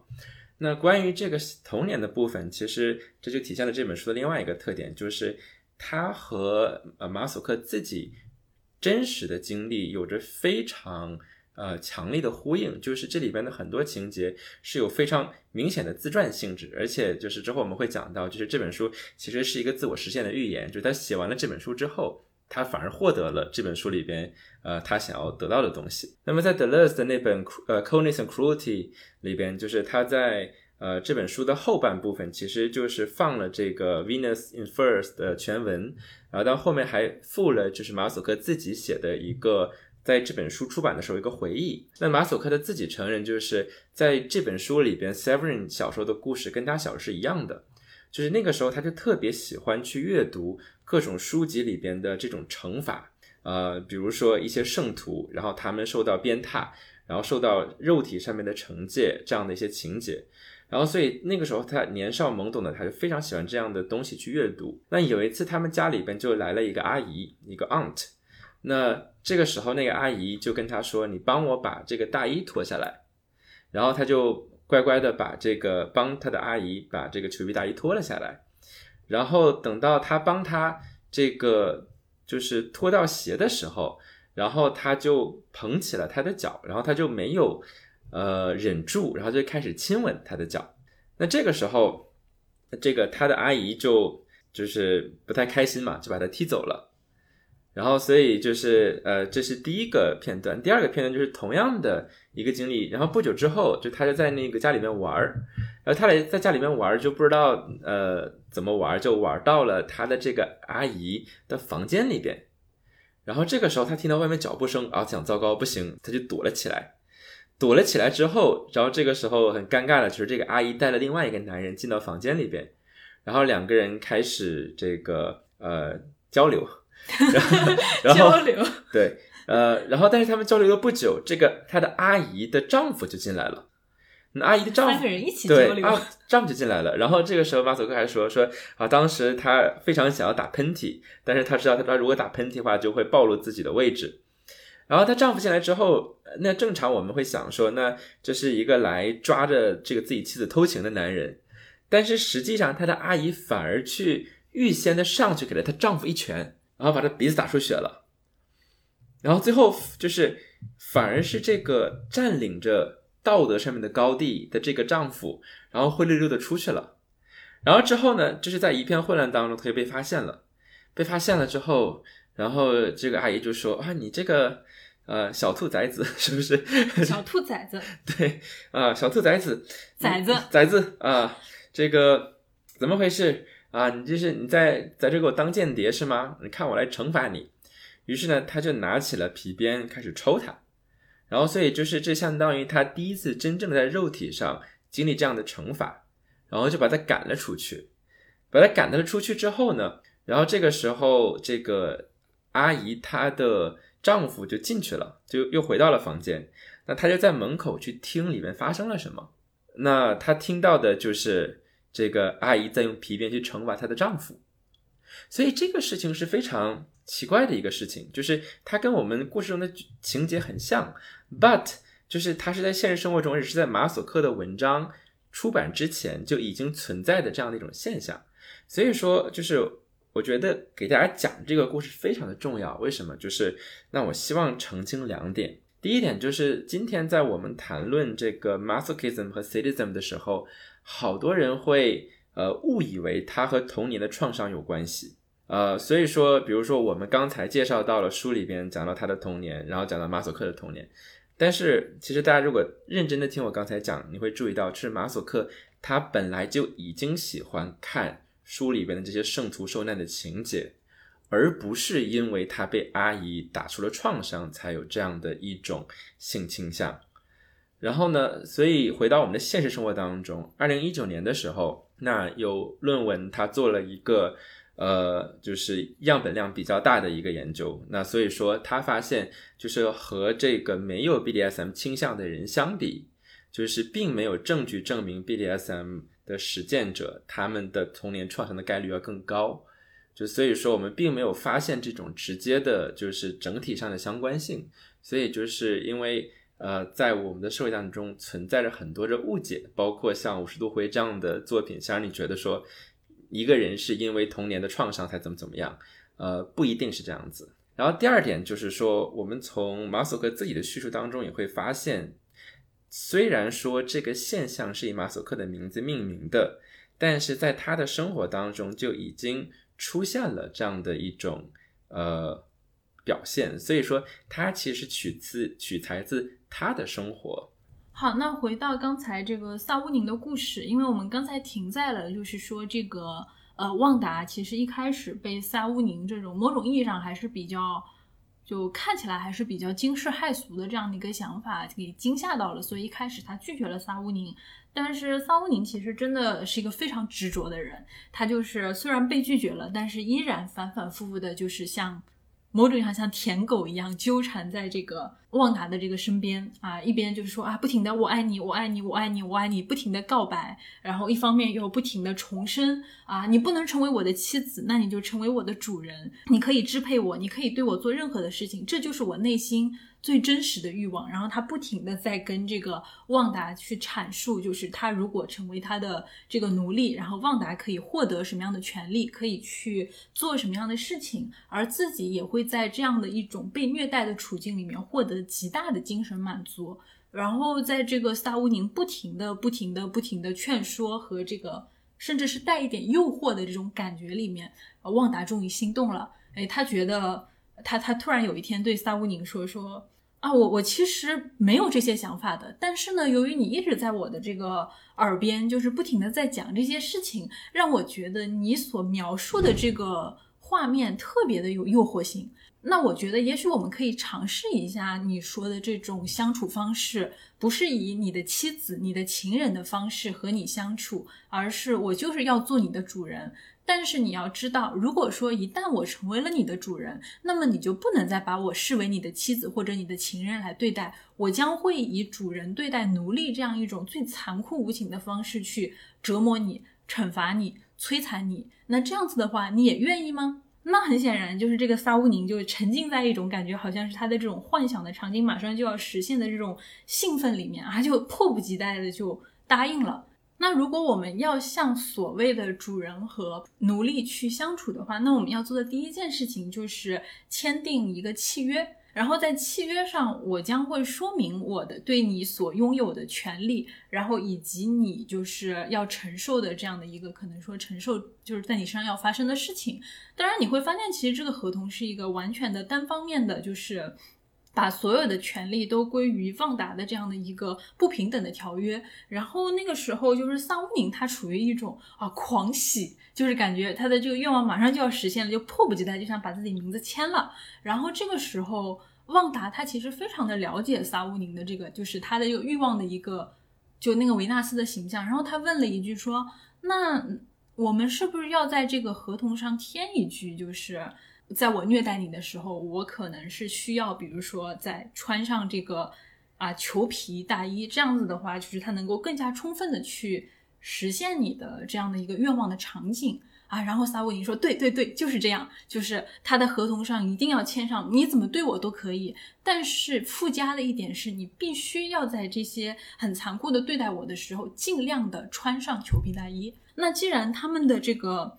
那关于这个童年的部分，其实这就体现了这本书的另外一个特点，就是它和呃马索克自己真实的经历有着非常呃强烈的呼应。就是这里边的很多情节是有非常明显的自传性质，而且就是之后我们会讲到，就是这本书其实是一个自我实现的预言。就是他写完了这本书之后。他反而获得了这本书里边，呃，他想要得到的东西。那么在 Deleuze 的那本呃《Coldness and Cruelty》里边，就是他在呃这本书的后半部分，其实就是放了这个 Venus in Furs 的全文，然后到后面还附了就是马索克自己写的一个在这本书出版的时候一个回忆。那马索克的自己承认，就是在这本书里边，Severin 小时候的故事跟他小时候是一样的。就是那个时候，他就特别喜欢去阅读各种书籍里边的这种乘法，呃，比如说一些圣徒，然后他们受到鞭挞，然后受到肉体上面的惩戒这样的一些情节。然后，所以那个时候他年少懵懂的，他就非常喜欢这样的东西去阅读。那有一次，他们家里边就来了一个阿姨，一个 aunt。那这个时候，那个阿姨就跟他说：“你帮我把这个大衣脱下来。”然后他就乖乖的把这个帮他的阿姨把这个裘皮大衣脱了下来。然后等到他帮他这个就是脱掉鞋的时候，然后他就捧起了他的脚，然后他就没有。呃，忍住，然后就开始亲吻他的脚。那这个时候，这个他的阿姨就就是不太开心嘛，就把他踢走了。然后，所以就是呃，这是第一个片段。第二个片段就是同样的一个经历。然后不久之后，就他就在那个家里面玩儿，然后他俩在家里面玩儿，就不知道呃怎么玩儿，就玩到了他的这个阿姨的房间里边。然后这个时候，他听到外面脚步声，啊，想糟糕，不行，他就躲了起来。躲了起来之后，然后这个时候很尴尬的就是这个阿姨带了另外一个男人进到房间里边，然后两个人开始这个呃交流，然后交流对呃，然后但是他们交流了不久，这个他的阿姨的丈夫就进来了，那阿姨的丈夫三个人一起交对流，啊丈夫就进来了，然后这个时候马索克还说说啊，当时他非常想要打喷嚏，但是他知道他他如果打喷嚏的话就会暴露自己的位置。然后她丈夫进来之后，那正常我们会想说，那这是一个来抓着这个自己妻子偷情的男人，但是实际上她的阿姨反而去预先的上去给了她丈夫一拳，然后把他鼻子打出血了，然后最后就是反而是这个占领着道德上面的高地的这个丈夫，然后灰溜溜的出去了，然后之后呢，就是在一片混乱当中，他就被发现了，被发现了之后，然后这个阿姨就说啊，你这个。呃，小兔崽子是不是？小兔崽子，对啊，小兔崽子，崽子，崽子啊，这个怎么回事啊？你这是你在在这给我当间谍是吗？你看我来惩罚你。于是呢，他就拿起了皮鞭开始抽他，然后所以就是这相当于他第一次真正的在肉体上经历这样的惩罚，然后就把他赶了出去。把他赶了出去之后呢，然后这个时候这个阿姨她的。丈夫就进去了，就又回到了房间。那她就在门口去听里面发生了什么。那她听到的就是这个阿姨在用皮鞭去惩罚她的丈夫。所以这个事情是非常奇怪的一个事情，就是它跟我们故事中的情节很像，but 就是它是在现实生活中，也是在马索克的文章出版之前就已经存在的这样的一种现象。所以说，就是。我觉得给大家讲这个故事非常的重要，为什么？就是那我希望澄清两点。第一点就是今天在我们谈论这个 masochism 和 sadism 的时候，好多人会呃误以为它和童年的创伤有关系。呃，所以说，比如说我们刚才介绍到了书里边讲到他的童年，然后讲到马索克的童年，但是其实大家如果认真的听我刚才讲，你会注意到，是马索克他本来就已经喜欢看。书里边的这些圣徒受难的情节，而不是因为他被阿姨打出了创伤才有这样的一种性倾向。然后呢，所以回到我们的现实生活当中，二零一九年的时候，那有论文他做了一个呃，就是样本量比较大的一个研究。那所以说他发现，就是和这个没有 BDSM 倾向的人相比，就是并没有证据证明 BDSM。的实践者，他们的童年创伤的概率要更高，就所以说我们并没有发现这种直接的，就是整体上的相关性。所以就是因为呃，在我们的社会当中存在着很多的误解，包括像五十度灰这样的作品，想让你觉得说一个人是因为童年的创伤才怎么怎么样，呃，不一定是这样子。然后第二点就是说，我们从马索克自己的叙述当中也会发现。虽然说这个现象是以马索克的名字命名的，但是在他的生活当中就已经出现了这样的一种呃表现，所以说他其实取自取材自他的生活。好，那回到刚才这个萨乌宁的故事，因为我们刚才停在了，就是说这个呃旺达其实一开始被萨乌宁这种某种意义上还是比较。就看起来还是比较惊世骇俗的这样的一个想法给惊吓到了，所以一开始他拒绝了萨乌宁。但是萨乌宁其实真的是一个非常执着的人，他就是虽然被拒绝了，但是依然反反复复的，就是像某种意义上像舔狗一样纠缠在这个旺达的这个身边啊，一边就是说啊，不停的我爱你，我爱你，我爱你，我爱你，不停的告白，然后一方面又不停的重申啊，你不能成为我的妻子，那你就成为我的主人，你可以支配我，你可以对我做任何的事情，这就是我内心。最真实的欲望，然后他不停的在跟这个旺达去阐述，就是他如果成为他的这个奴隶，然后旺达可以获得什么样的权利，可以去做什么样的事情，而自己也会在这样的一种被虐待的处境里面获得极大的精神满足。然后在这个萨乌宁不停的、不停的、不停的劝说和这个甚至是带一点诱惑的这种感觉里面，旺达终于心动了。哎，他觉得。他他突然有一天对萨乌宁说说啊，我我其实没有这些想法的，但是呢，由于你一直在我的这个耳边，就是不停的在讲这些事情，让我觉得你所描述的这个画面特别的有诱惑性。那我觉得也许我们可以尝试一下你说的这种相处方式，不是以你的妻子、你的情人的方式和你相处，而是我就是要做你的主人。但是你要知道，如果说一旦我成为了你的主人，那么你就不能再把我视为你的妻子或者你的情人来对待，我将会以主人对待奴隶这样一种最残酷无情的方式去折磨你、惩罚你、摧残你。那这样子的话，你也愿意吗？那很显然，就是这个萨乌宁就沉浸在一种感觉，好像是他的这种幻想的场景马上就要实现的这种兴奋里面，他就迫不及待的就答应了。那如果我们要像所谓的主人和奴隶去相处的话，那我们要做的第一件事情就是签订一个契约，然后在契约上，我将会说明我的对你所拥有的权利，然后以及你就是要承受的这样的一个可能说承受就是在你身上要发生的事情。当然，你会发现其实这个合同是一个完全的单方面的，就是。把所有的权利都归于旺达的这样的一个不平等的条约，然后那个时候就是萨乌宁他处于一种啊狂喜，就是感觉他的这个愿望马上就要实现了，就迫不及待就想把自己名字签了。然后这个时候旺达他其实非常的了解萨乌宁的这个就是他的这个欲望的一个就那个维纳斯的形象，然后他问了一句说：“那我们是不是要在这个合同上添一句，就是？”在我虐待你的时候，我可能是需要，比如说在穿上这个啊裘皮大衣，这样子的话，就是它能够更加充分的去实现你的这样的一个愿望的场景啊。然后萨乌宁说：“对对对，就是这样，就是他的合同上一定要签上，你怎么对我都可以，但是附加的一点是你必须要在这些很残酷的对待我的时候，尽量的穿上裘皮大衣。那既然他们的这个。”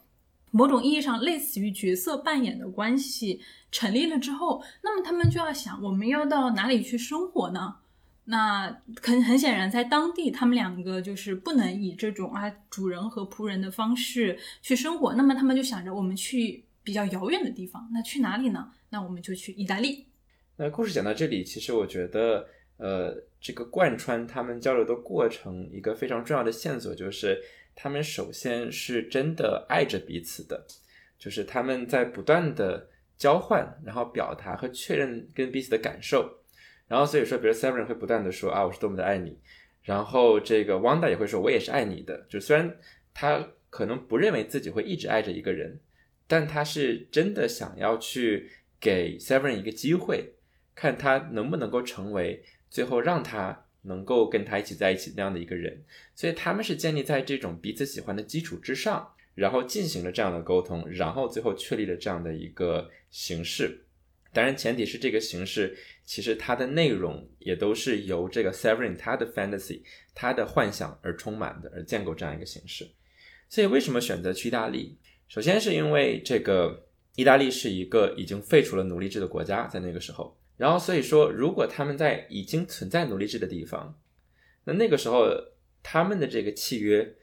某种意义上类似于角色扮演的关系成立了之后，那么他们就要想，我们要到哪里去生活呢？那很很显然，在当地，他们两个就是不能以这种啊主人和仆人的方式去生活。那么他们就想着，我们去比较遥远的地方。那去哪里呢？那我们就去意大利。那故事讲到这里，其实我觉得，呃，这个贯穿他们交流的过程，一个非常重要的线索就是。他们首先是真的爱着彼此的，就是他们在不断的交换，然后表达和确认跟彼此的感受，然后所以说，比如 Severin 会不断的说啊，我是多么的爱你，然后这个 Wanda 也会说，我也是爱你的。就虽然他可能不认为自己会一直爱着一个人，但他是真的想要去给 Severin 一个机会，看他能不能够成为最后让他。能够跟他一起在一起那样的一个人，所以他们是建立在这种彼此喜欢的基础之上，然后进行了这样的沟通，然后最后确立了这样的一个形式。当然，前提是这个形式其实它的内容也都是由这个 Severin 他的 fantasy 他的幻想而充满的，而建构这样一个形式。所以为什么选择去意大利？首先是因为这个意大利是一个已经废除了奴隶制的国家，在那个时候。然后，所以说，如果他们在已经存在奴隶制的地方，那那个时候他们的这个契约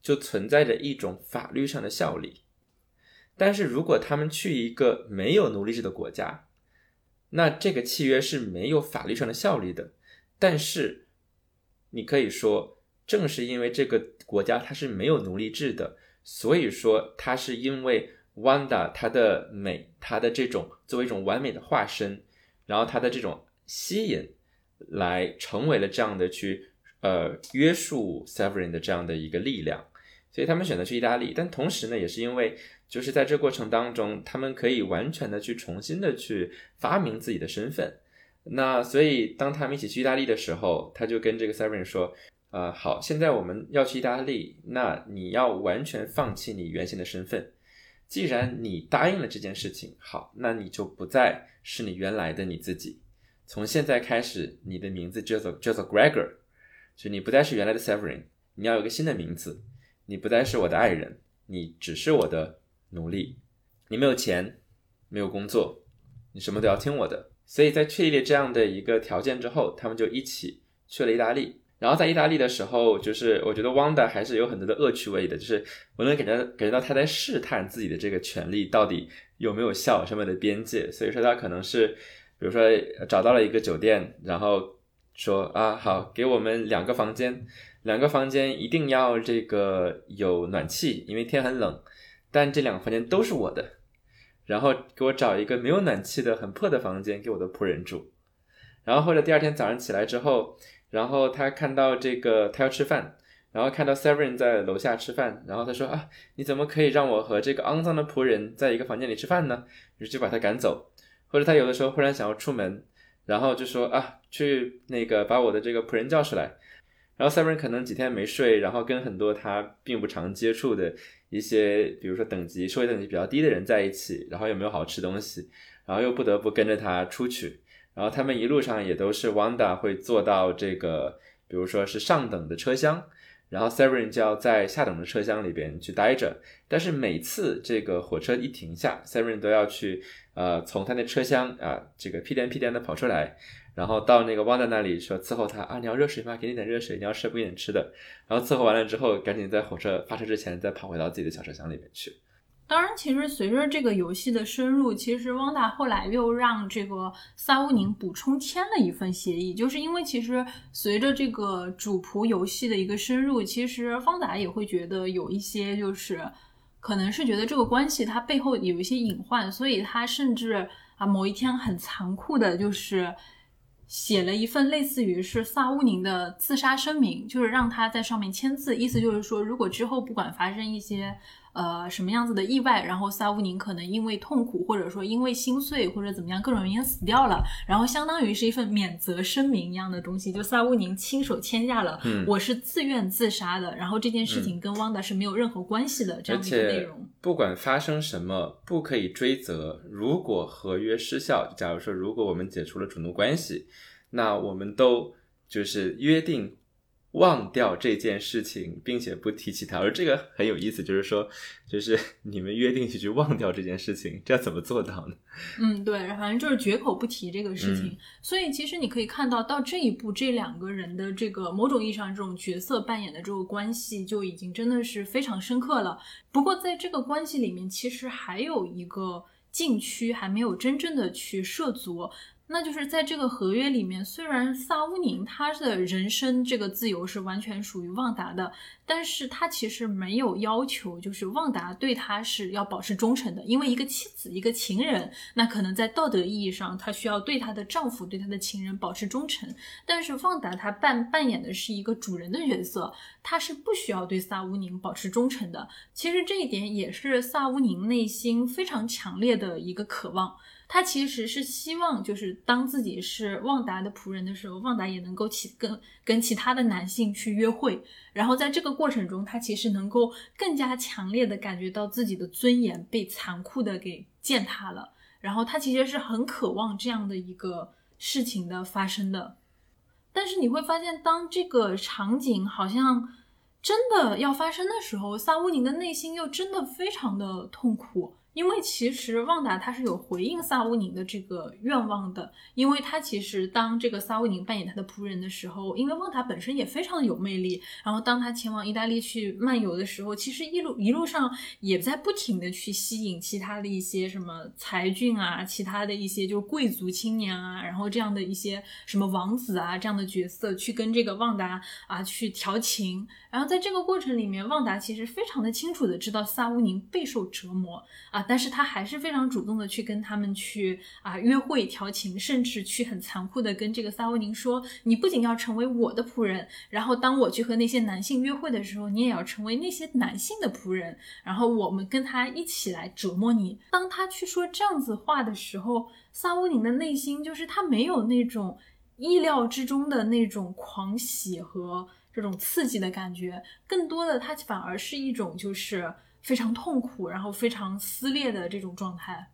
就存在着一种法律上的效力。但是如果他们去一个没有奴隶制的国家，那这个契约是没有法律上的效力的。但是你可以说，正是因为这个国家它是没有奴隶制的，所以说它是因为 Wanda 它的美，它的这种作为一种完美的化身。然后他的这种吸引，来成为了这样的去呃约束 Severin 的这样的一个力量，所以他们选择去意大利。但同时呢，也是因为就是在这过程当中，他们可以完全的去重新的去发明自己的身份。那所以当他们一起去意大利的时候，他就跟这个 Severin 说。啊，好，现在我们要去意大利，那你要完全放弃你原先的身份。既然你答应了这件事情，好，那你就不再是你原来的你自己。从现在开始，你的名字叫做叫做 Gregor，就你不再是原来的 Severin，你要有个新的名字。你不再是我的爱人，你只是我的奴隶。你没有钱，没有工作，你什么都要听我的。所以在确立这样的一个条件之后，他们就一起去了意大利。然后在意大利的时候，就是我觉得汪达还是有很多的恶趣味的，就是我能感觉感觉到他在试探自己的这个权利到底有没有效，什么的边界。所以说他可能是，比如说找到了一个酒店，然后说啊好，给我们两个房间，两个房间一定要这个有暖气，因为天很冷，但这两个房间都是我的。然后给我找一个没有暖气的很破的房间给我的仆人住。然后或者第二天早上起来之后。然后他看到这个，他要吃饭，然后看到 Severn 在楼下吃饭，然后他说啊，你怎么可以让我和这个肮脏的仆人在一个房间里吃饭呢？于是就把他赶走。或者他有的时候忽然想要出门，然后就说啊，去那个把我的这个仆人叫出来。然后 Severn 可能几天没睡，然后跟很多他并不常接触的一些，比如说等级社会等级比较低的人在一起，然后又没有好吃东西，然后又不得不跟着他出去。然后他们一路上也都是 Wanda 会坐到这个，比如说是上等的车厢，然后 Severin 就要在下等的车厢里边去待着。但是每次这个火车一停下，Severin 都要去呃从他的车厢啊这个屁颠屁颠的跑出来，然后到那个 Wanda 那里说伺候他啊，你要热水吗？给你点热水。你要吃不给你吃的。然后伺候完了之后，赶紧在火车发车之前再跑回到自己的小车厢里面去。当然，其实随着这个游戏的深入，其实汪达后来又让这个萨乌宁补充签了一份协议，就是因为其实随着这个主仆游戏的一个深入，其实方达也会觉得有一些就是可能是觉得这个关系它背后有一些隐患，所以他甚至啊某一天很残酷的就是写了一份类似于是萨乌宁的自杀声明，就是让他在上面签字，意思就是说如果之后不管发生一些。呃，什么样子的意外？然后萨乌宁可能因为痛苦，或者说因为心碎，或者怎么样各种原因死掉了。然后相当于是一份免责声明一样的东西，就萨乌宁亲手签下了，我是自愿自杀的。然后这件事情跟汪达是没有任何关系的，这样的一个内容。不管发生什么，不可以追责。如果合约失效，假如说如果我们解除了主奴关系，那我们都就是约定。忘掉这件事情，并且不提起它，而这个很有意思，就是说，就是你们约定起去忘掉这件事情，这要怎么做到呢？嗯，对，反正就是绝口不提这个事情。所以其实你可以看到，到这一步，这两个人的这个某种意义上这种角色扮演的这个关系，就已经真的是非常深刻了。不过在这个关系里面，其实还有一个禁区还没有真正的去涉足。那就是在这个合约里面，虽然萨乌宁他的人生这个自由是完全属于旺达的，但是他其实没有要求，就是旺达对他是要保持忠诚的。因为一个妻子，一个情人，那可能在道德意义上，她需要对她的丈夫、对她的情人保持忠诚。但是旺达他扮扮演的是一个主人的角色，他是不需要对萨乌宁保持忠诚的。其实这一点也是萨乌宁内心非常强烈的一个渴望。他其实是希望，就是当自己是旺达的仆人的时候，旺达也能够其跟跟其他的男性去约会，然后在这个过程中，他其实能够更加强烈的感觉到自己的尊严被残酷的给践踏了，然后他其实是很渴望这样的一个事情的发生的，但是你会发现，当这个场景好像真的要发生的时候，萨乌宁的内心又真的非常的痛苦。因为其实旺达他是有回应萨乌宁的这个愿望的，因为他其实当这个萨乌宁扮演他的仆人的时候，因为旺达本身也非常的有魅力，然后当他前往意大利去漫游的时候，其实一路一路上也在不停的去吸引其他的一些什么才俊啊，其他的一些就是贵族青年啊，然后这样的一些什么王子啊这样的角色去跟这个旺达啊去调情，然后在这个过程里面，旺达其实非常的清楚的知道萨乌宁备受折磨啊。但是他还是非常主动的去跟他们去啊约会调情，甚至去很残酷的跟这个萨温宁说，你不仅要成为我的仆人，然后当我去和那些男性约会的时候，你也要成为那些男性的仆人，然后我们跟他一起来折磨你。当他去说这样子话的时候，萨温宁的内心就是他没有那种意料之中的那种狂喜和这种刺激的感觉，更多的他反而是一种就是非常痛苦，然后非常撕裂的这种状态。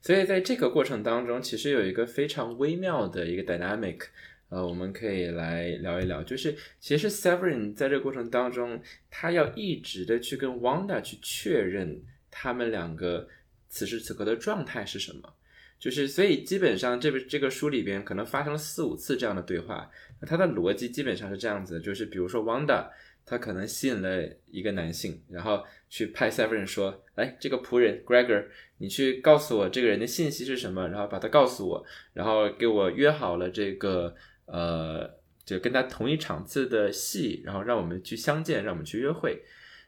所以在这个过程当中，其实有一个非常微妙的一个 dynamic，呃，我们可以来聊一聊，就是其实 Severin 在这个过程当中，他要一直的去跟 Wanda 去确认他们两个此时此刻的状态是什么。就是，所以基本上这个这个书里边可能发生了四五次这样的对话，那它的逻辑基本上是这样子的，就是比如说 Wanda，他可能吸引了一个男性，然后去派 Severin 说，来这个仆人 Gregor，你去告诉我这个人的信息是什么，然后把他告诉我，然后给我约好了这个呃，就跟他同一场次的戏，然后让我们去相见，让我们去约会，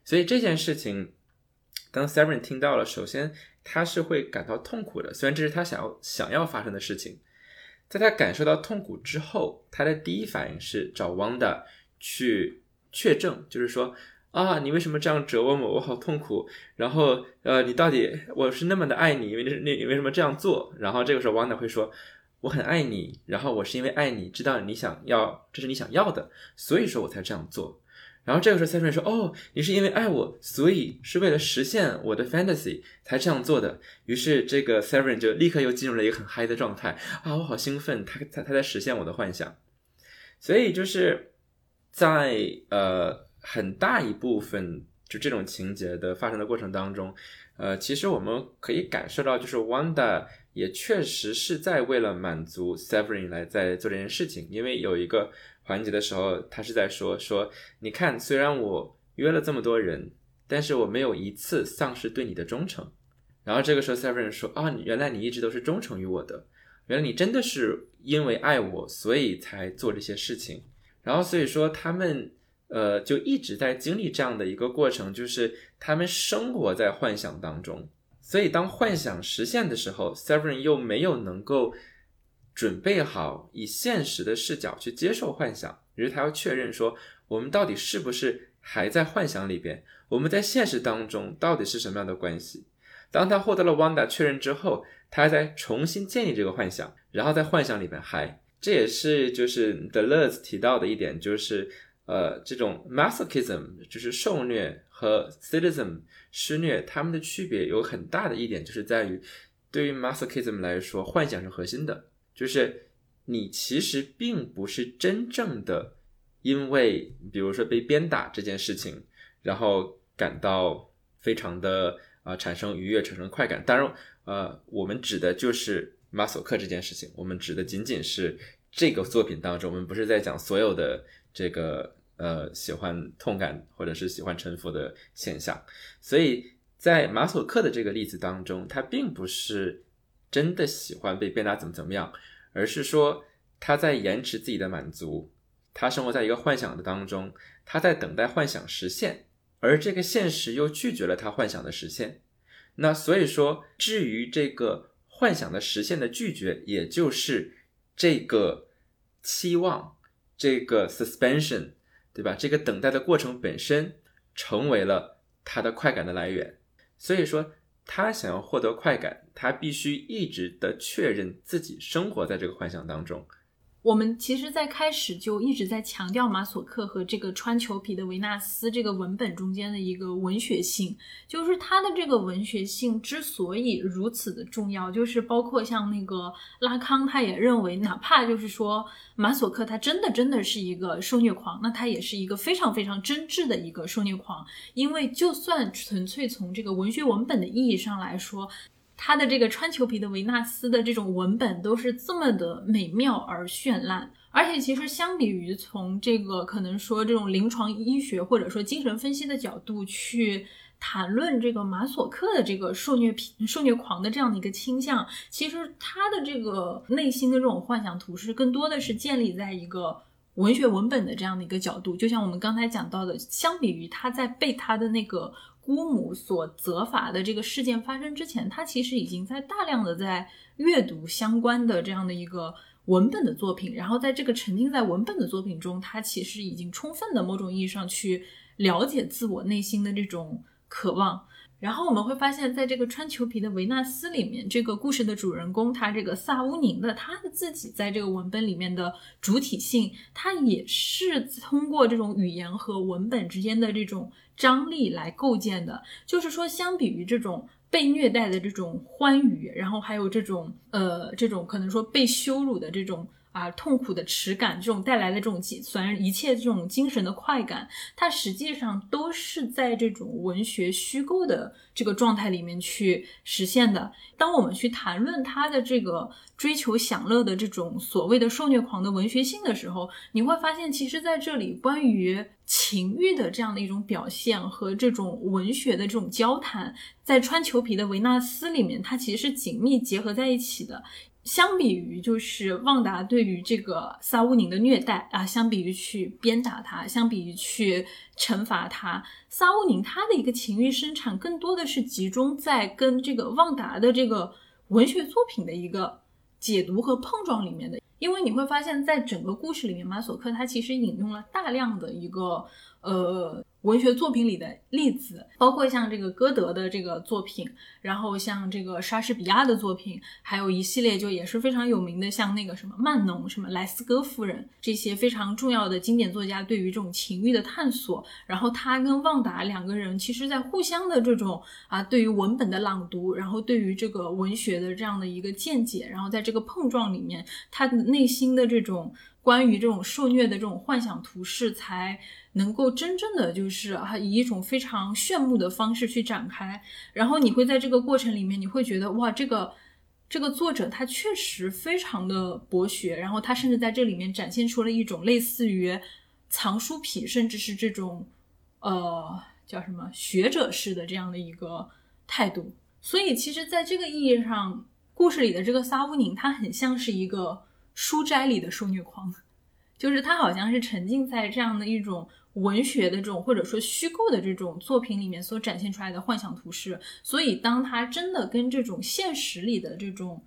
所以这件事情，当 Severin 听到了，首先。他是会感到痛苦的，虽然这是他想要想要发生的事情。在他感受到痛苦之后，他的第一反应是找 Wanda 去确证，就是说啊，你为什么这样折磨我？我好痛苦。然后呃，你到底我是那么的爱你，因为那你为什么这样做？然后这个时候 Wanda 会说，我很爱你，然后我是因为爱你，知道你想要，这是你想要的，所以说我才这样做。然后这个时候，Seven 说：“哦，你是因为爱我，所以是为了实现我的 fantasy 才这样做的。”于是这个 Seven 就立刻又进入了一个很嗨的状态啊！我好兴奋，他他他在实现我的幻想。所以就是在呃很大一部分就这种情节的发生的过程当中，呃，其实我们可以感受到，就是 Wanda 也确实是在为了满足 Severin 来在做这件事情，因为有一个。环节的时候，他是在说说，你看，虽然我约了这么多人，但是我没有一次丧失对你的忠诚。然后这个时候，Severin 说啊，原来你一直都是忠诚于我的，原来你真的是因为爱我，所以才做这些事情。然后所以说，他们呃就一直在经历这样的一个过程，就是他们生活在幻想当中。所以当幻想实现的时候，Severin 又没有能够。准备好以现实的视角去接受幻想，于是他要确认说，我们到底是不是还在幻想里边？我们在现实当中到底是什么样的关系？当他获得了 Wanda 确认之后，他还在重新建立这个幻想，然后在幻想里边嗨。这也是就是 The Luz 提到的一点，就是呃，这种 Masochism 就是受虐和 Sadism 施虐，他们的区别有很大的一点，就是在于对于 Masochism 来说，幻想是核心的。就是你其实并不是真正的因为，比如说被鞭打这件事情，然后感到非常的啊产生愉悦、产生快感。当然，呃，我们指的就是马索克这件事情，我们指的仅仅是这个作品当中，我们不是在讲所有的这个呃喜欢痛感或者是喜欢臣服的现象。所以在马索克的这个例子当中，他并不是。真的喜欢被鞭打怎么怎么样，而是说他在延迟自己的满足，他生活在一个幻想的当中，他在等待幻想实现，而这个现实又拒绝了他幻想的实现。那所以说，至于这个幻想的实现的拒绝，也就是这个期望，这个 suspension，对吧？这个等待的过程本身成为了他的快感的来源。所以说。他想要获得快感，他必须一直的确认自己生活在这个幻想当中。我们其实，在开始就一直在强调马索克和这个穿裘皮的维纳斯这个文本中间的一个文学性，就是它的这个文学性之所以如此的重要，就是包括像那个拉康，他也认为，哪怕就是说马索克他真的真的是一个受虐狂，那他也是一个非常非常真挚的一个受虐狂，因为就算纯粹从这个文学文本的意义上来说。他的这个穿裘皮的维纳斯的这种文本都是这么的美妙而绚烂，而且其实相比于从这个可能说这种临床医学或者说精神分析的角度去谈论这个马索克的这个受虐皮受虐狂的这样的一个倾向，其实他的这个内心的这种幻想图是更多的是建立在一个文学文本的这样的一个角度，就像我们刚才讲到的，相比于他在被他的那个。姑母所责罚的这个事件发生之前，他其实已经在大量的在阅读相关的这样的一个文本的作品，然后在这个沉浸在文本的作品中，他其实已经充分的某种意义上去了解自我内心的这种渴望。然后我们会发现，在这个穿裘皮的维纳斯里面，这个故事的主人公他这个萨乌宁的他的自己在这个文本里面的主体性，他也是通过这种语言和文本之间的这种张力来构建的。就是说，相比于这种被虐待的这种欢愉，然后还有这种呃这种可能说被羞辱的这种。啊，痛苦的耻感，这种带来的这种，虽然一切这种精神的快感，它实际上都是在这种文学虚构的这个状态里面去实现的。当我们去谈论他的这个追求享乐的这种所谓的受虐狂的文学性的时候，你会发现，其实在这里关于情欲的这样的一种表现和这种文学的这种交谈，在穿裘皮的维纳斯里面，它其实是紧密结合在一起的。相比于就是旺达对于这个萨乌宁的虐待啊，相比于去鞭打他，相比于去惩罚他，萨乌宁他的一个情欲生产更多的是集中在跟这个旺达的这个文学作品的一个解读和碰撞里面的。因为你会发现在整个故事里面，马索克他其实引用了大量的一个呃。文学作品里的例子，包括像这个歌德的这个作品，然后像这个莎士比亚的作品，还有一系列就也是非常有名的，像那个什么曼农、什么莱斯戈夫人这些非常重要的经典作家对于这种情欲的探索。然后他跟旺达两个人，其实在互相的这种啊，对于文本的朗读，然后对于这个文学的这样的一个见解，然后在这个碰撞里面，他内心的这种关于这种受虐的这种幻想图式才。能够真正的就是啊，以一种非常炫目的方式去展开，然后你会在这个过程里面，你会觉得哇，这个这个作者他确实非常的博学，然后他甚至在这里面展现出了一种类似于藏书癖，甚至是这种呃叫什么学者式的这样的一个态度。所以其实，在这个意义上，故事里的这个萨乌宁，他很像是一个书斋里的受虐狂，就是他好像是沉浸在这样的一种。文学的这种或者说虚构的这种作品里面所展现出来的幻想图式，所以当他真的跟这种现实里的这种。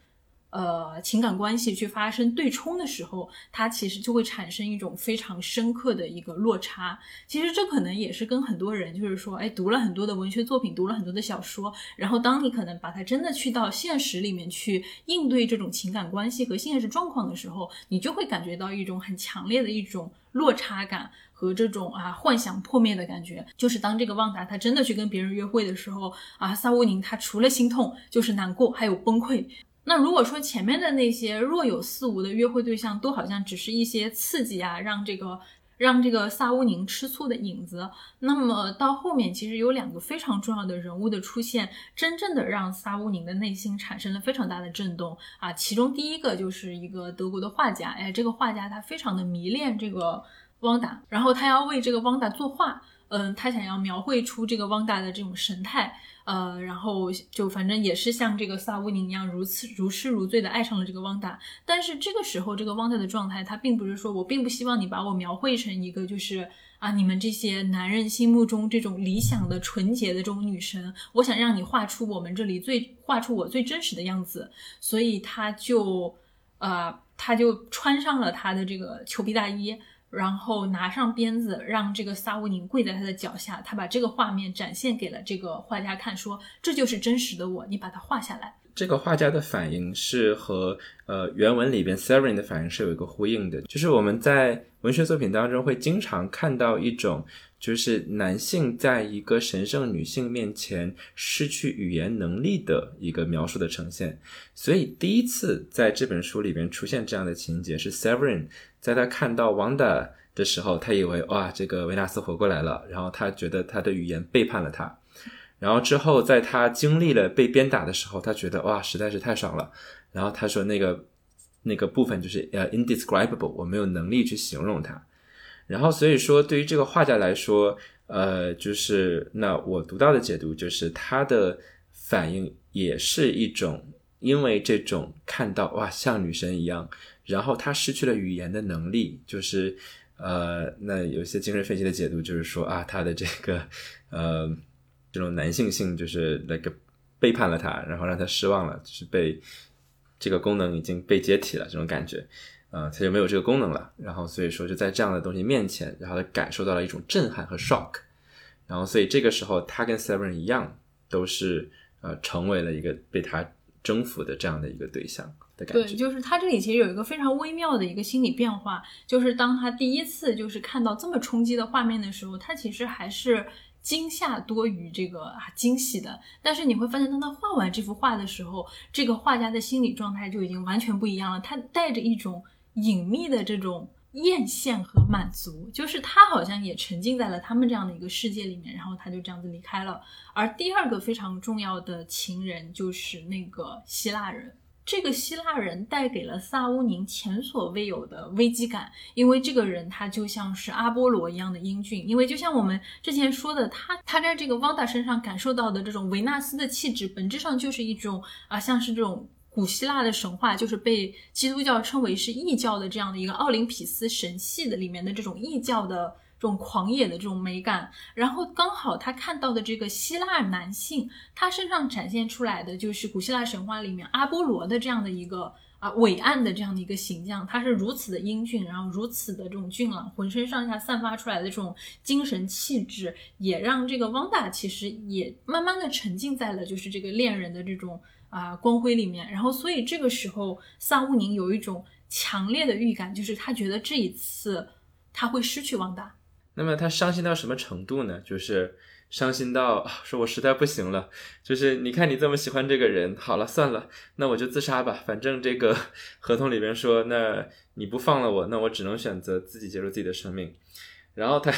呃，情感关系去发生对冲的时候，它其实就会产生一种非常深刻的一个落差。其实这可能也是跟很多人就是说，哎，读了很多的文学作品，读了很多的小说，然后当你可能把它真的去到现实里面去应对这种情感关系和现实状况的时候，你就会感觉到一种很强烈的一种落差感和这种啊幻想破灭的感觉。就是当这个旺达他真的去跟别人约会的时候，啊，萨乌宁他除了心痛就是难过，还有崩溃。那如果说前面的那些若有似无的约会对象都好像只是一些刺激啊，让这个让这个萨乌宁吃醋的影子，那么到后面其实有两个非常重要的人物的出现，真正的让萨乌宁的内心产生了非常大的震动啊。其中第一个就是一个德国的画家，哎，这个画家他非常的迷恋这个汪达，然后他要为这个汪达作画，嗯，他想要描绘出这个汪达的这种神态。呃，然后就反正也是像这个萨乌宁一样，如此如痴如醉的爱上了这个汪达。但是这个时候，这个汪达的状态，他并不是说我并不希望你把我描绘成一个就是啊，你们这些男人心目中这种理想的纯洁的这种女神。我想让你画出我们这里最画出我最真实的样子。所以他就呃，他就穿上了他的这个裘皮大衣。然后拿上鞭子，让这个萨乌宁跪在他的脚下。他把这个画面展现给了这个画家看，说：“这就是真实的我，你把它画下来。”这个画家的反应是和呃原文里边 Severin 的反应是有一个呼应的，就是我们在文学作品当中会经常看到一种，就是男性在一个神圣女性面前失去语言能力的一个描述的呈现。所以第一次在这本书里边出现这样的情节是 Severin。在他看到王达的时候，他以为哇，这个维纳斯活过来了。然后他觉得他的语言背叛了他。然后之后，在他经历了被鞭打的时候，他觉得哇，实在是太爽了。然后他说那个那个部分就是呃，indescribable，我没有能力去形容它。然后所以说，对于这个画家来说，呃，就是那我读到的解读就是他的反应也是一种，因为这种看到哇，像女神一样。然后他失去了语言的能力，就是，呃，那有些精神分析的解读就是说啊，他的这个，呃，这种男性性就是那个背叛了他，然后让他失望了，就是被这个功能已经被解体了这种感觉，呃，他就没有这个功能了。然后所以说就在这样的东西面前，然后他感受到了一种震撼和 shock。然后所以这个时候他跟 Seven 一样，都是呃成为了一个被他征服的这样的一个对象的感觉。对，就是他这里其实有一个非常微妙的一个心理变化，就是当他第一次就是看到这么冲击的画面的时候，他其实还是。惊吓多于这个啊惊喜的，但是你会发现，当他画完这幅画的时候，这个画家的心理状态就已经完全不一样了。他带着一种隐秘的这种艳羡和满足，就是他好像也沉浸在了他们这样的一个世界里面，然后他就这样子离开了。而第二个非常重要的情人就是那个希腊人。这个希腊人带给了萨乌宁前所未有的危机感，因为这个人他就像是阿波罗一样的英俊，因为就像我们之前说的，他他在这个汪达身上感受到的这种维纳斯的气质，本质上就是一种啊，像是这种古希腊的神话，就是被基督教称为是异教的这样的一个奥林匹斯神系的里面的这种异教的。这种狂野的这种美感，然后刚好他看到的这个希腊男性，他身上展现出来的就是古希腊神话里面阿波罗的这样的一个啊伟岸的这样的一个形象，他是如此的英俊，然后如此的这种俊朗，浑身上下散发出来的这种精神气质，也让这个汪达其实也慢慢的沉浸在了就是这个恋人的这种啊光辉里面，然后所以这个时候萨乌宁有一种强烈的预感，就是他觉得这一次他会失去汪达。那么他伤心到什么程度呢？就是伤心到说：“我实在不行了。”就是你看你这么喜欢这个人，好了算了，那我就自杀吧。反正这个合同里边说，那你不放了我，那我只能选择自己结束自己的生命。然后他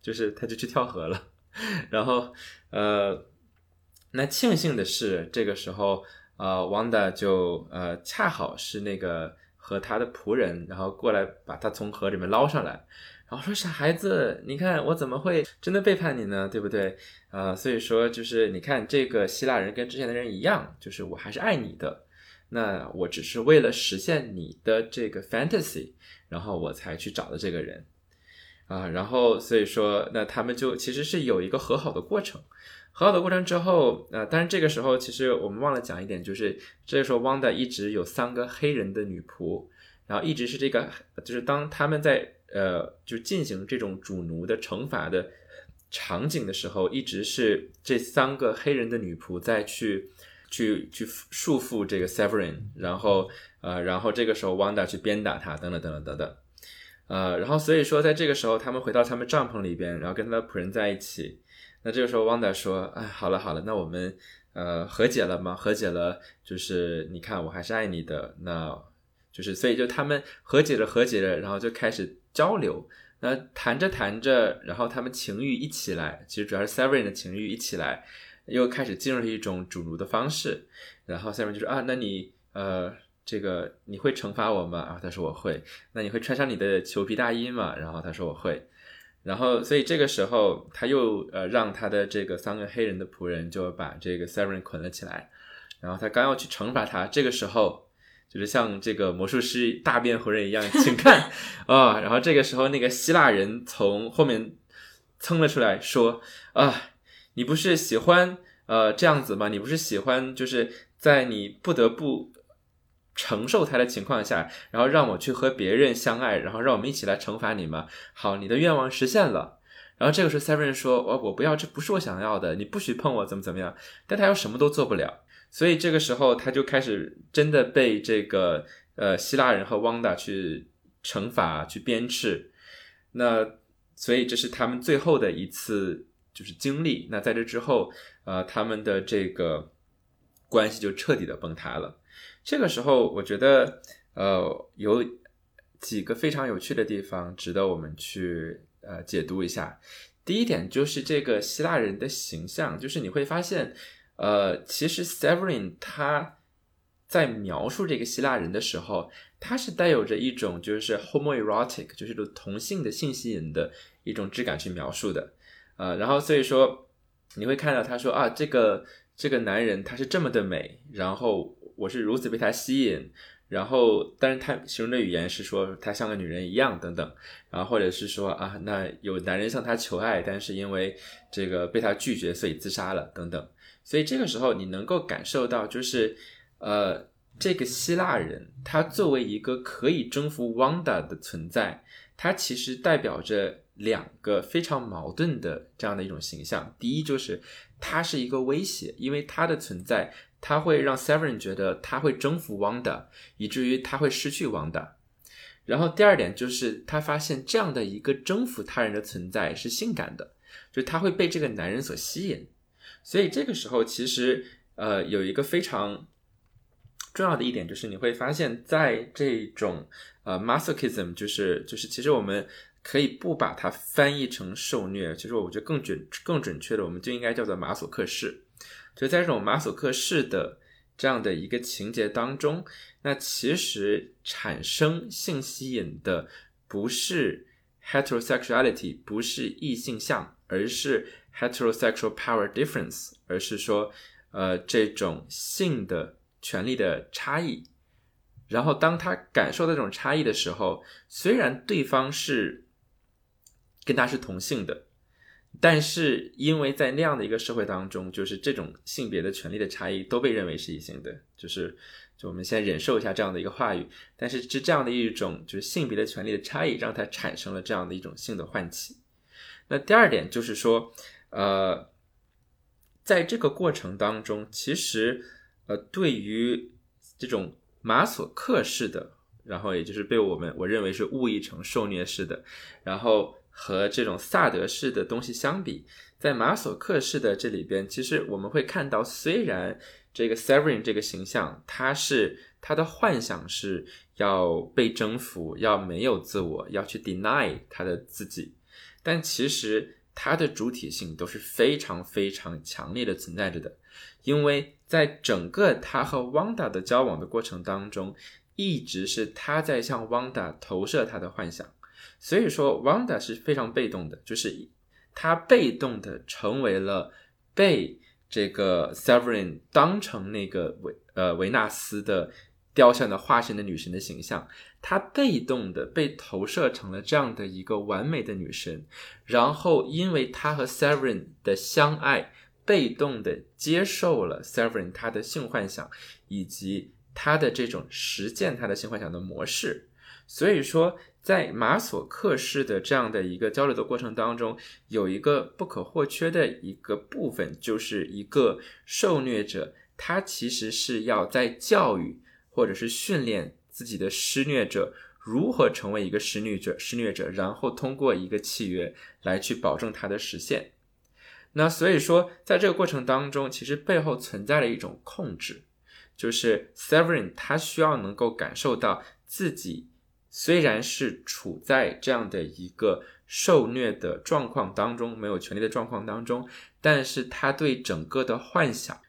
就是他就去跳河了。然后呃，那庆幸的是，这个时候呃，王达就呃恰好是那个和他的仆人，然后过来把他从河里面捞上来。然后说傻孩子，你看我怎么会真的背叛你呢？对不对？啊，所以说就是你看这个希腊人跟之前的人一样，就是我还是爱你的。那我只是为了实现你的这个 fantasy，然后我才去找的这个人啊。然后所以说，那他们就其实是有一个和好的过程。和好的过程之后，呃，但是这个时候其实我们忘了讲一点，就是这个时候汪达一直有三个黑人的女仆，然后一直是这个，就是当他们在。呃，就进行这种主奴的惩罚的场景的时候，一直是这三个黑人的女仆在去去去束缚这个 Severin，然后呃，然后这个时候 Wanda 去鞭打他，等等等等等等，呃，然后所以说在这个时候，他们回到他们帐篷里边，然后跟他的仆人在一起。那这个时候 Wanda 说：“哎，好了好了，那我们呃和解了吗？和解了，就是你看我还是爱你的，那就是所以就他们和解了和解了，然后就开始。”交流，那谈着谈着，然后他们情欲一起来，其实主要是 Severin 的情欲一起来，又开始进入了一种主奴的方式。然后 seven 就说啊，那你呃，这个你会惩罚我吗？然后他说我会。那你会穿上你的裘皮大衣吗？然后他说我会。然后所以这个时候他又呃让他的这个三个黑人的仆人就把这个 Severin 捆了起来，然后他刚要去惩罚他，这个时候。就是像这个魔术师大变活人一样，请看啊！然后这个时候，那个希腊人从后面蹭了出来，说：“啊，你不是喜欢呃这样子吗？你不是喜欢就是在你不得不承受他的情况下，然后让我去和别人相爱，然后让我们一起来惩罚你吗？好，你的愿望实现了。然后这个时候，Seven 说：我我不要，这不是我想要的，你不许碰我，怎么怎么样？但他又什么都做不了。”所以这个时候，他就开始真的被这个呃希腊人和汪达去惩罚、去鞭笞。那所以这是他们最后的一次就是经历。那在这之后，呃，他们的这个关系就彻底的崩塌了。这个时候，我觉得呃有几个非常有趣的地方值得我们去呃解读一下。第一点就是这个希腊人的形象，就是你会发现。呃，其实 Severin 他在描述这个希腊人的时候，他是带有着一种就是 homoerotic，就是同性的性吸引的一种质感去描述的。呃，然后所以说你会看到他说啊，这个这个男人他是这么的美，然后我是如此被他吸引，然后，但是他形容的语言是说他像个女人一样等等，然后或者是说啊，那有男人向他求爱，但是因为这个被他拒绝，所以自杀了等等。所以这个时候你能够感受到，就是呃，这个希腊人他作为一个可以征服 Wanda 的存在，他其实代表着两个非常矛盾的这样的一种形象。第一就是他是一个威胁，因为他的存在。他会让 Severin 觉得他会征服 Wanda，以至于他会失去 Wanda。然后第二点就是他发现这样的一个征服他人的存在是性感的，就他会被这个男人所吸引。所以这个时候其实呃有一个非常重要的一点就是你会发现在这种呃 masochism 就是就是其实我们可以不把它翻译成受虐，其实我觉得更准更准确的我们就应该叫做马索克式。就在这种马索克式的这样的一个情节当中，那其实产生性吸引的不是 heterosexuality，不是异性相，而是 heterosexual power difference，而是说，呃，这种性的权利的差异。然后当他感受到这种差异的时候，虽然对方是跟他是同性的。但是，因为在那样的一个社会当中，就是这种性别的权利的差异都被认为是异性的，就是就我们先忍受一下这样的一个话语。但是，是这样的一种就是性别的权利的差异，让他产生了这样的一种性的唤起。那第二点就是说，呃，在这个过程当中，其实呃，对于这种马索克式的，然后也就是被我们我认为是误译成受虐式的，然后。和这种萨德式的东西相比，在马索克式的这里边，其实我们会看到，虽然这个 Severin 这个形象，他是他的幻想是要被征服，要没有自我，要去 deny 他的自己，但其实他的主体性都是非常非常强烈的存在着的，因为在整个他和 Wanda 的交往的过程当中，一直是他在向 Wanda 投射他的幻想。所以说，Wanda 是非常被动的，就是他被动的成为了被这个 Severin 当成那个维呃维纳斯的雕像的化身的女神的形象，她被动的被投射成了这样的一个完美的女神，然后因为她和 Severin 的相爱，被动的接受了 Severin 他的性幻想以及他的这种实践他的性幻想的模式，所以说。在马索克式的这样的一个交流的过程当中，有一个不可或缺的一个部分，就是一个受虐者，他其实是要在教育或者是训练自己的施虐者如何成为一个施虐者，施虐者，然后通过一个契约来去保证它的实现。那所以说，在这个过程当中，其实背后存在了一种控制，就是 Severin 他需要能够感受到自己。虽然是处在这样的一个受虐的状况当中，没有权利的状况当中，但是他对整个的幻想、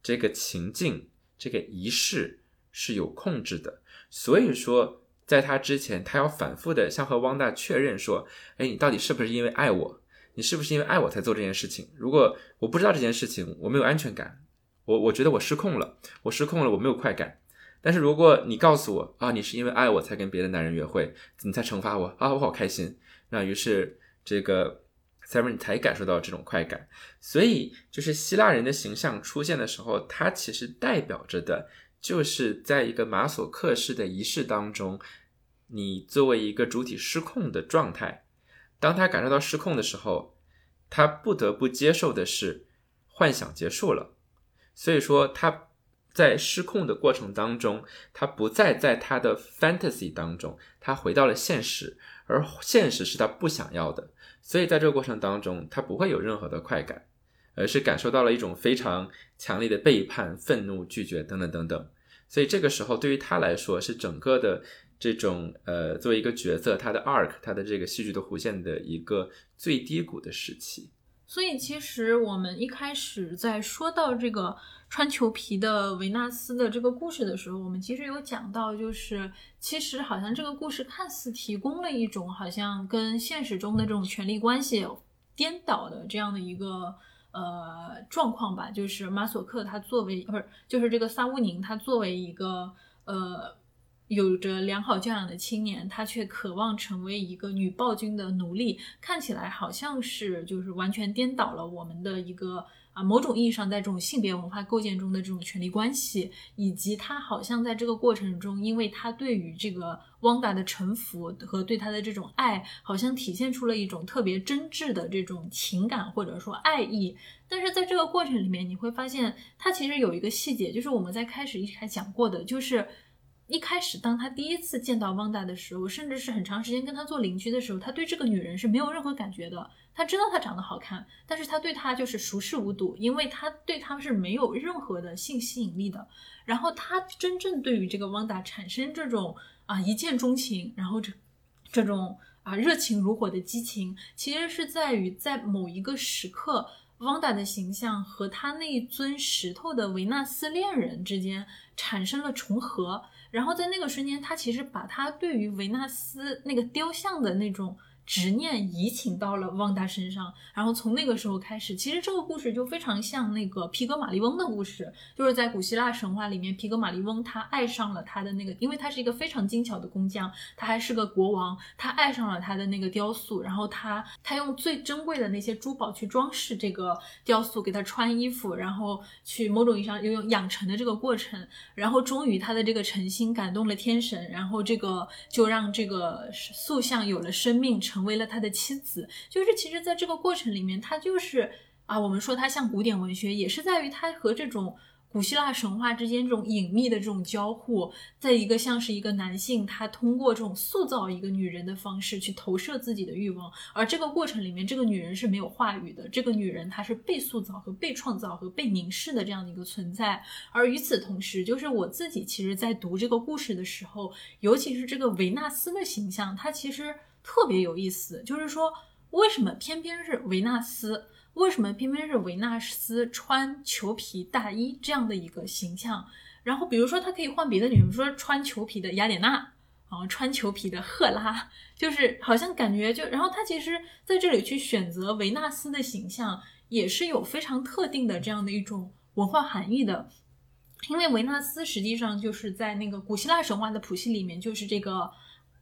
这个情境、这个仪式是有控制的。所以说，在他之前，他要反复的向和汪大确认说：“哎，你到底是不是因为爱我？你是不是因为爱我才做这件事情？如果我不知道这件事情，我没有安全感，我我觉得我失控了，我失控了，我没有快感。”但是如果你告诉我啊，你是因为爱我才跟别的男人约会，你才惩罚我啊，我好开心。那于是这个 Seven 才感受到这种快感。所以就是希腊人的形象出现的时候，它其实代表着的就是在一个马索克式的仪式当中，你作为一个主体失控的状态。当他感受到失控的时候，他不得不接受的是幻想结束了。所以说他。在失控的过程当中，他不再在他的 fantasy 当中，他回到了现实，而现实是他不想要的，所以在这个过程当中，他不会有任何的快感，而是感受到了一种非常强烈的背叛、愤怒、拒绝等等等等。所以这个时候对于他来说，是整个的这种呃作为一个角色，他的 arc，他的这个戏剧的弧线的一个最低谷的时期。所以其实我们一开始在说到这个。穿裘皮的维纳斯的这个故事的时候，我们其实有讲到，就是其实好像这个故事看似提供了一种好像跟现实中的这种权力关系颠倒的这样的一个呃状况吧。就是马索克他作为不是，就是这个萨乌宁他作为一个呃有着良好教养的青年，他却渴望成为一个女暴君的奴隶，看起来好像是就是完全颠倒了我们的一个。啊，某种意义上，在这种性别文化构建中的这种权力关系，以及他好像在这个过程中，因为他对于这个汪达的臣服和对他的这种爱，好像体现出了一种特别真挚的这种情感或者说爱意。但是在这个过程里面，你会发现，他其实有一个细节，就是我们在开始一开始讲过的，就是。一开始，当他第一次见到汪达的时候，甚至是很长时间跟他做邻居的时候，他对这个女人是没有任何感觉的。他知道她长得好看，但是他对她就是熟视无睹，因为他对她是没有任何的性吸引力的。然后他真正对于这个汪达产生这种啊一见钟情，然后这这种啊热情如火的激情，其实是在于在某一个时刻，汪达的形象和他那一尊石头的维纳斯恋人之间产生了重合。然后在那个瞬间，他其实把他对于维纳斯那个雕像的那种。执念移情到了旺达身上，然后从那个时候开始，其实这个故事就非常像那个皮格马利翁的故事，就是在古希腊神话里面，皮格马利翁他爱上了他的那个，因为他是一个非常精巧的工匠，他还是个国王，他爱上了他的那个雕塑，然后他他用最珍贵的那些珠宝去装饰这个雕塑，给他穿衣服，然后去某种意义上拥有养成的这个过程，然后终于他的这个诚心感动了天神，然后这个就让这个塑像有了生命。成为了他的妻子，就是其实，在这个过程里面，他就是啊，我们说他像古典文学，也是在于他和这种古希腊神话之间这种隐秘的这种交互，在一个像是一个男性，他通过这种塑造一个女人的方式去投射自己的欲望，而这个过程里面，这个女人是没有话语的，这个女人她是被塑造和被创造和被凝视的这样的一个存在。而与此同时，就是我自己其实在读这个故事的时候，尤其是这个维纳斯的形象，她其实。特别有意思，就是说，为什么偏偏是维纳斯？为什么偏偏是维纳斯穿裘皮大衣这样的一个形象？然后，比如说，他可以换别的女，比如说穿裘皮的雅典娜，然后穿裘皮的赫拉，就是好像感觉就，然后他其实在这里去选择维纳斯的形象，也是有非常特定的这样的一种文化含义的，因为维纳斯实际上就是在那个古希腊神话的谱系里面，就是这个。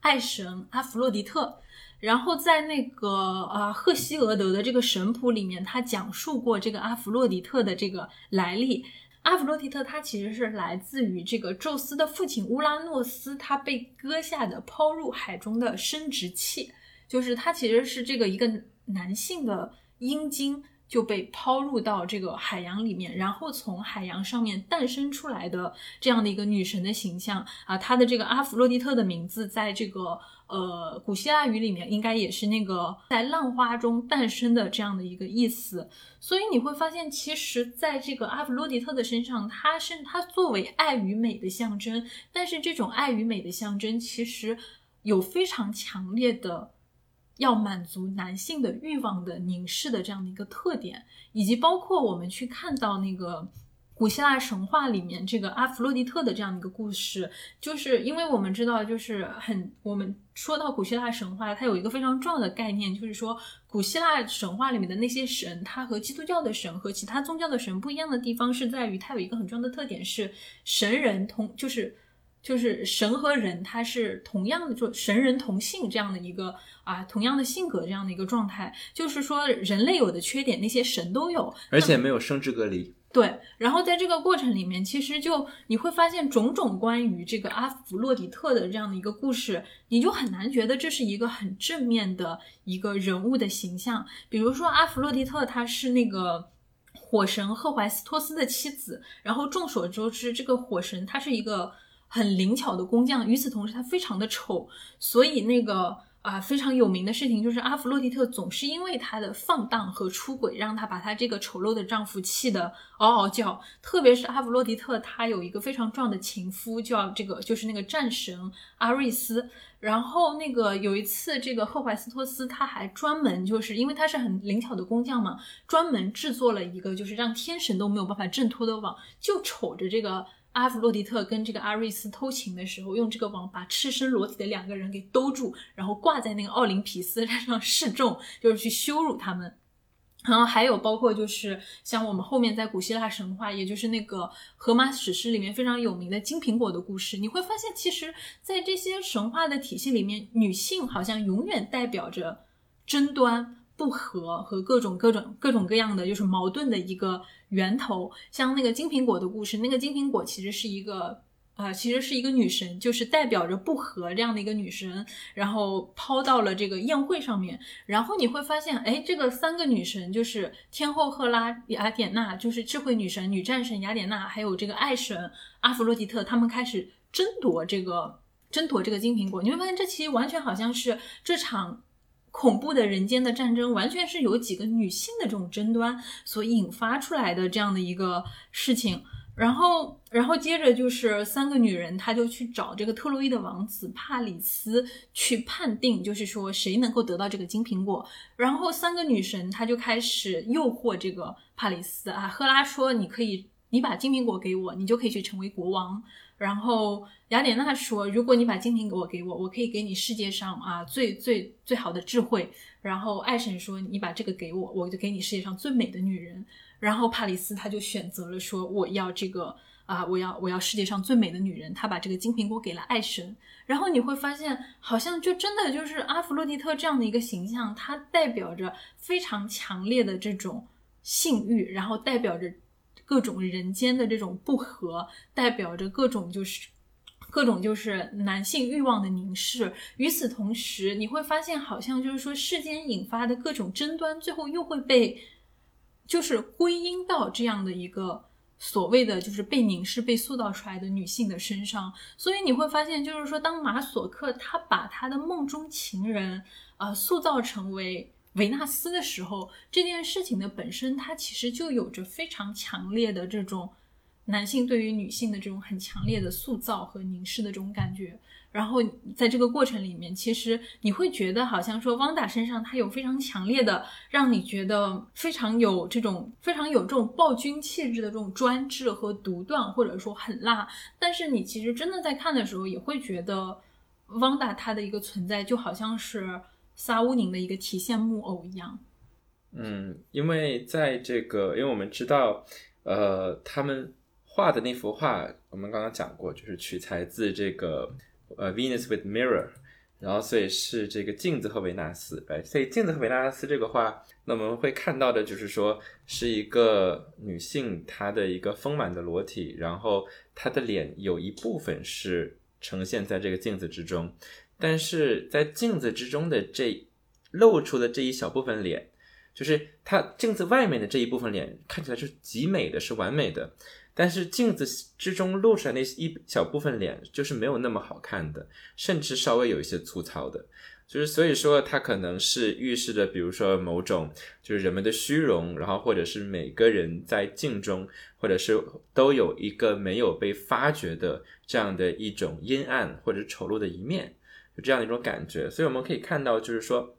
爱神阿弗洛狄特，然后在那个啊赫西俄德的这个神谱里面，他讲述过这个阿弗洛狄特的这个来历。阿弗洛狄特他其实是来自于这个宙斯的父亲乌拉诺斯，他被割下的抛入海中的生殖器，就是他其实是这个一个男性的阴茎。就被抛入到这个海洋里面，然后从海洋上面诞生出来的这样的一个女神的形象啊，她的这个阿弗洛狄特的名字，在这个呃古希腊语里面，应该也是那个在浪花中诞生的这样的一个意思。所以你会发现，其实在这个阿弗洛狄特的身上，她是她作为爱与美的象征，但是这种爱与美的象征，其实有非常强烈的。要满足男性的欲望的凝视的这样的一个特点，以及包括我们去看到那个古希腊神话里面这个阿弗洛狄特的这样的一个故事，就是因为我们知道，就是很我们说到古希腊神话，它有一个非常重要的概念，就是说古希腊神话里面的那些神，它和基督教的神和其他宗教的神不一样的地方是在于，它有一个很重要的特点是神人同就是。就是神和人，他是同样的，就神人同性这样的一个啊，同样的性格这样的一个状态。就是说，人类有的缺点，那些神都有，而且没有生殖隔离。对。然后在这个过程里面，其实就你会发现种种关于这个阿弗洛狄特的这样的一个故事，你就很难觉得这是一个很正面的一个人物的形象。比如说，阿弗洛狄特他是那个火神赫淮斯托斯的妻子，然后众所周知，这个火神他是一个。很灵巧的工匠，与此同时他非常的丑，所以那个啊非常有名的事情就是阿弗洛狄特总是因为他的放荡和出轨，让他把他这个丑陋的丈夫气得嗷嗷叫。特别是阿弗洛狄特，她有一个非常重要的情夫，叫这个就是那个战神阿瑞斯。然后那个有一次，这个赫淮斯托斯他还专门就是因为他是很灵巧的工匠嘛，专门制作了一个就是让天神都没有办法挣脱的网，就瞅着这个。阿弗洛狄特跟这个阿瑞斯偷情的时候，用这个网把赤身裸体的两个人给兜住，然后挂在那个奥林匹斯山上示众，就是去羞辱他们。然后还有包括就是像我们后面在古希腊神话，也就是那个荷马史诗里面非常有名的金苹果的故事，你会发现，其实，在这些神话的体系里面，女性好像永远代表着争端、不和和各种各种各种各样的就是矛盾的一个源头。像那个金苹果的故事，那个金苹果其实是一个。啊，其实是一个女神，就是代表着不和这样的一个女神，然后抛到了这个宴会上面。然后你会发现，哎，这个三个女神就是天后赫拉、雅典娜，就是智慧女神、女战神雅典娜，还有这个爱神阿弗洛狄特，他们开始争夺这个争夺这个金苹果。你会发现，这其实完全好像是这场恐怖的人间的战争，完全是由几个女性的这种争端所引发出来的这样的一个事情。然后，然后接着就是三个女人，她就去找这个特洛伊的王子帕里斯去判定，就是说谁能够得到这个金苹果。然后三个女神，她就开始诱惑这个帕里斯啊。赫拉说：“你可以，你把金苹果给我，你就可以去成为国王。”然后雅典娜说：“如果你把金苹果给我，我可以给你世界上啊最最最好的智慧。”然后爱神说：“你把这个给我，我就给你世界上最美的女人。”然后帕里斯他就选择了说我要这个啊，我要我要世界上最美的女人。他把这个金苹果给了爱神。然后你会发现，好像就真的就是阿弗洛狄特这样的一个形象，它代表着非常强烈的这种性欲，然后代表着各种人间的这种不和，代表着各种就是各种就是男性欲望的凝视。与此同时，你会发现，好像就是说世间引发的各种争端，最后又会被。就是归因到这样的一个所谓的就是被凝视、被塑造出来的女性的身上，所以你会发现，就是说，当马索克他把他的梦中情人啊塑造成为维纳斯的时候，这件事情的本身，它其实就有着非常强烈的这种男性对于女性的这种很强烈的塑造和凝视的这种感觉。然后在这个过程里面，其实你会觉得好像说汪达身上他有非常强烈的，让你觉得非常有这种非常有这种暴君气质的这种专制和独断，或者说很辣。但是你其实真的在看的时候，也会觉得汪达他的一个存在就好像是萨乌宁的一个提线木偶一样。嗯，因为在这个，因为我们知道，呃，他们画的那幅画，我们刚刚讲过，就是取材自这个。呃，Venus with mirror，然后所以是这个镜子和维纳斯，哎，所以镜子和维纳斯这个画，那我们会看到的就是说是一个女性她的一个丰满的裸体，然后她的脸有一部分是呈现在这个镜子之中，但是在镜子之中的这露出的这一小部分脸，就是她镜子外面的这一部分脸看起来是极美的，是完美的。但是镜子之中露出来那一小部分脸，就是没有那么好看的，甚至稍微有一些粗糙的，就是所以说它可能是预示着，比如说某种就是人们的虚荣，然后或者是每个人在镜中，或者是都有一个没有被发掘的这样的一种阴暗或者丑陋的一面，就这样的一种感觉。所以我们可以看到，就是说，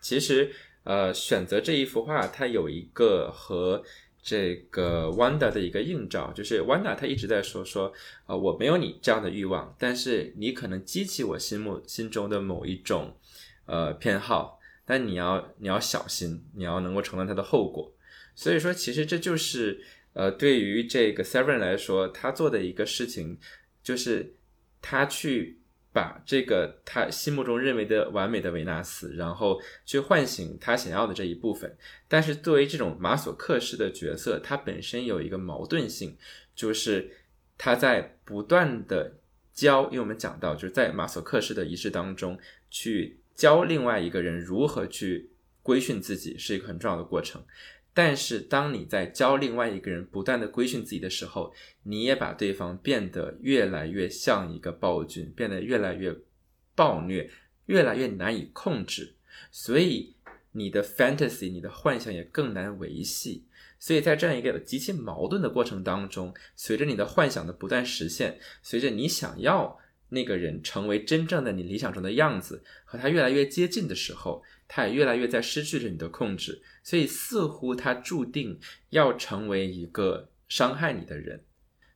其实呃选择这一幅画，它有一个和。这个 Wanda 的一个映照，就是 Wanda 她一直在说说，呃，我没有你这样的欲望，但是你可能激起我心目心中的某一种，呃，偏好，但你要你要小心，你要能够承担它的后果。所以说，其实这就是，呃，对于这个 Seven 来说，他做的一个事情，就是他去。把这个他心目中认为的完美的维纳斯，然后去唤醒他想要的这一部分。但是作为这种马索克式的角色，他本身有一个矛盾性，就是他在不断的教，因为我们讲到，就是在马索克式的仪式当中，去教另外一个人如何去规训自己，是一个很重要的过程。但是，当你在教另外一个人不断的规训自己的时候，你也把对方变得越来越像一个暴君，变得越来越暴虐，越来越难以控制。所以，你的 fantasy，你的幻想也更难维系。所以在这样一个极其矛盾的过程当中，随着你的幻想的不断实现，随着你想要那个人成为真正的你理想中的样子，和他越来越接近的时候，他也越来越在失去着你的控制。所以似乎他注定要成为一个伤害你的人，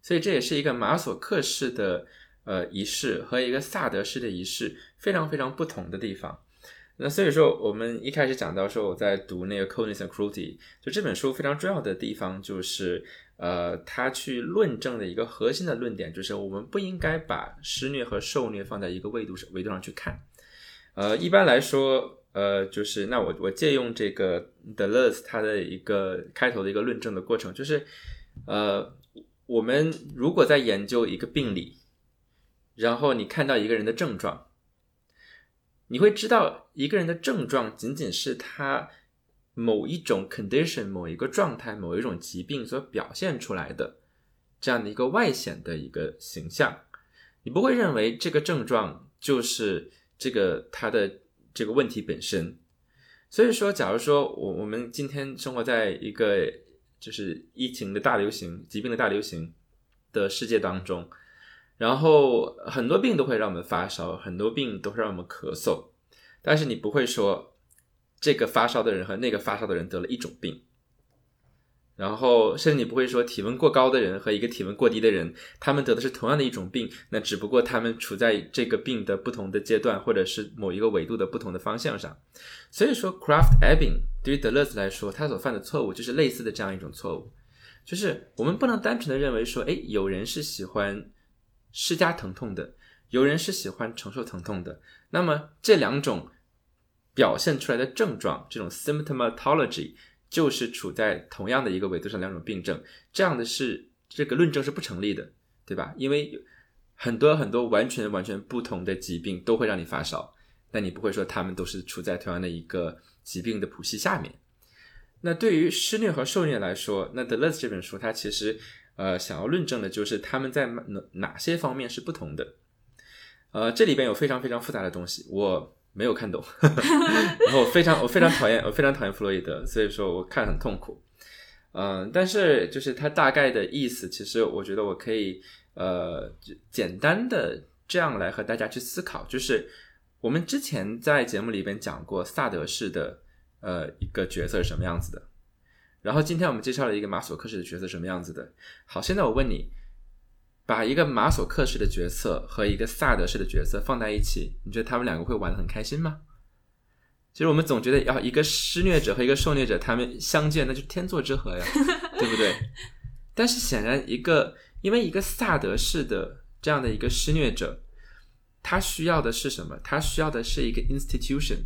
所以这也是一个马索克式的呃仪式和一个萨德式的仪式非常非常不同的地方。那所以说，我们一开始讲到说，我在读那个《Coldness and Cruelty》，就这本书非常重要的地方就是，呃，他去论证的一个核心的论点就是，我们不应该把施虐和受虐放在一个维度上维度上去看。呃，一般来说，呃，就是那我我借用这个 Deleuze 他的一个开头的一个论证的过程，就是，呃，我们如果在研究一个病理，然后你看到一个人的症状。你会知道，一个人的症状仅仅是他某一种 condition、某一个状态、某一种疾病所表现出来的这样的一个外显的一个形象。你不会认为这个症状就是这个他的这个问题本身。所以说，假如说我我们今天生活在一个就是疫情的大流行、疾病的大流行的世界当中。然后很多病都会让我们发烧，很多病都会让我们咳嗽，但是你不会说这个发烧的人和那个发烧的人得了一种病，然后甚至你不会说体温过高的人和一个体温过低的人，他们得的是同样的一种病，那只不过他们处在这个病的不同的阶段，或者是某一个纬度的不同的方向上。所以说，Craft Ebbing 对于德勒兹来说，他所犯的错误就是类似的这样一种错误，就是我们不能单纯的认为说，哎，有人是喜欢。施加疼痛的，有人是喜欢承受疼痛的。那么这两种表现出来的症状，这种 symptomatology 就是处在同样的一个维度上两种病症。这样的是这个论证是不成立的，对吧？因为很多很多完全完全不同的疾病都会让你发烧，但你不会说他们都是处在同样的一个疾病的谱系下面。那对于施虐和受虐来说，那德勒兹这本书它其实。呃，想要论证的就是他们在哪哪些方面是不同的。呃，这里边有非常非常复杂的东西，我没有看懂。然后我非常我非常讨厌我非常讨厌弗洛伊德，所以说我看很痛苦。嗯，但是就是他大概的意思，其实我觉得我可以呃简单的这样来和大家去思考，就是我们之前在节目里边讲过萨德式的呃一个角色是什么样子的。然后今天我们介绍了一个马索克式的角色什么样子的。好，现在我问你，把一个马索克式的角色和一个萨德式的角色放在一起，你觉得他们两个会玩的很开心吗？其实我们总觉得要一个施虐者和一个受虐者他们相见，那就是天作之合呀，对不对？但是显然一个因为一个萨德式的这样的一个施虐者，他需要的是什么？他需要的是一个 institution，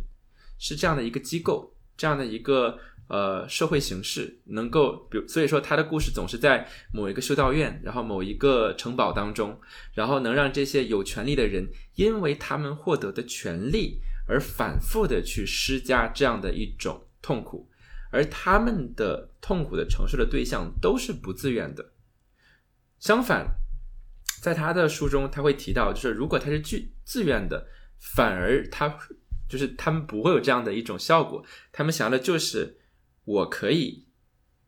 是这样的一个机构，这样的一个。呃，社会形式能够，比如，所以说他的故事总是在某一个修道院，然后某一个城堡当中，然后能让这些有权利的人，因为他们获得的权利而反复的去施加这样的一种痛苦，而他们的痛苦的承受的对象都是不自愿的。相反，在他的书中，他会提到，就是如果他是自自愿的，反而他就是他们不会有这样的一种效果，他们想要的就是。我可以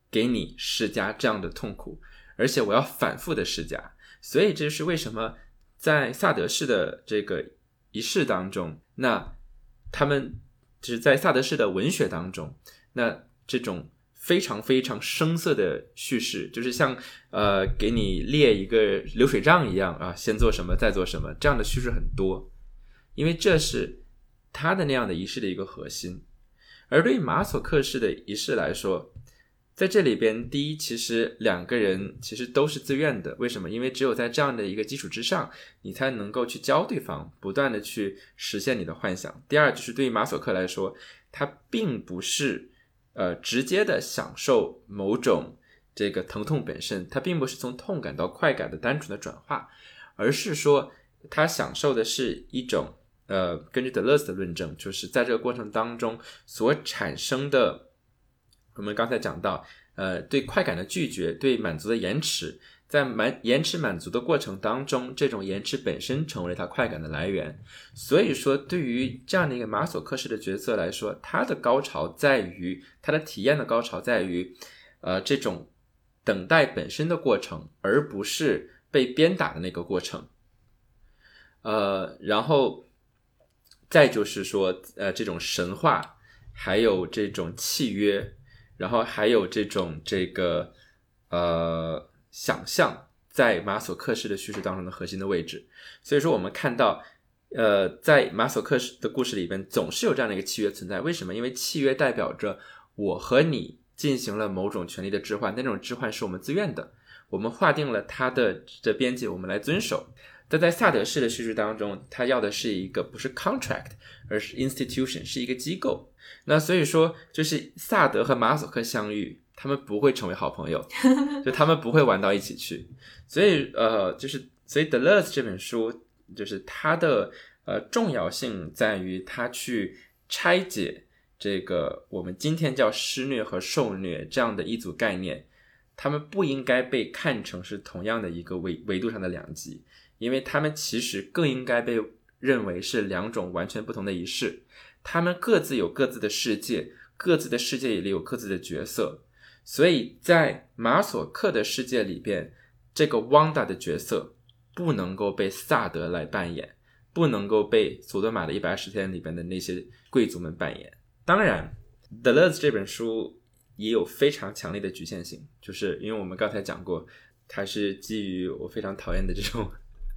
给你施加这样的痛苦，而且我要反复的施加，所以这是为什么在萨德式的这个仪式当中，那他们就是在萨德式的文学当中，那这种非常非常生涩的叙事，就是像呃给你列一个流水账一样啊，先做什么再做什么这样的叙事很多，因为这是他的那样的仪式的一个核心。而对于马索克式的仪式来说，在这里边，第一，其实两个人其实都是自愿的。为什么？因为只有在这样的一个基础之上，你才能够去教对方，不断的去实现你的幻想。第二，就是对于马索克来说，他并不是呃直接的享受某种这个疼痛本身，他并不是从痛感到快感的单纯的转化，而是说他享受的是一种。呃，根据德勒斯的论证，就是在这个过程当中所产生的，我们刚才讲到，呃，对快感的拒绝，对满足的延迟，在满延迟满足的过程当中，这种延迟本身成为了他快感的来源。所以说，对于这样的一个马索克式的角色来说，他的高潮在于他的体验的高潮在于，呃，这种等待本身的过程，而不是被鞭打的那个过程。呃，然后。再就是说，呃，这种神话，还有这种契约，然后还有这种这个呃想象，在马索克式的叙事当中的核心的位置。所以说，我们看到呃，在马索克式的故事里边，总是有这样的一个契约存在。为什么？因为契约代表着我和你进行了某种权利的置换，那种置换是我们自愿的，我们划定了它的的边界，我们来遵守。但在萨德式的叙述当中，他要的是一个不是 contract，而是 institution，是一个机构。那所以说，就是萨德和马索克相遇，他们不会成为好朋友，就他们不会玩到一起去。所以，呃，就是所以《The l e s 这本书，就是它的呃重要性在于它去拆解这个我们今天叫施虐和受虐这样的一组概念，他们不应该被看成是同样的一个维维度上的两极。因为他们其实更应该被认为是两种完全不同的仪式，他们各自有各自的世界，各自的世界里有各自的角色，所以在马索克的世界里边，这个汪达的角色不能够被萨德来扮演，不能够被索多玛的一百二十天里边的那些贵族们扮演。当然，《The Luz》这本书也有非常强烈的局限性，就是因为我们刚才讲过，它是基于我非常讨厌的这种。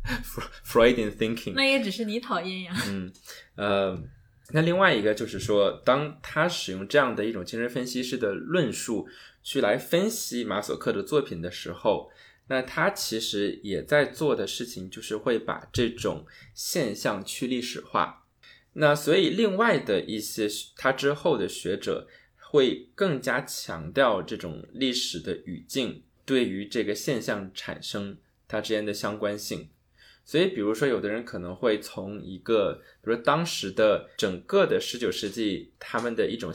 Freudian thinking，那也只是你讨厌呀。嗯，呃，那另外一个就是说，当他使用这样的一种精神分析师的论述去来分析马索克的作品的时候，那他其实也在做的事情就是会把这种现象去历史化。那所以，另外的一些他之后的学者会更加强调这种历史的语境对于这个现象产生它之间的相关性。所以，比如说，有的人可能会从一个，比如说当时的整个的十九世纪，他们的一种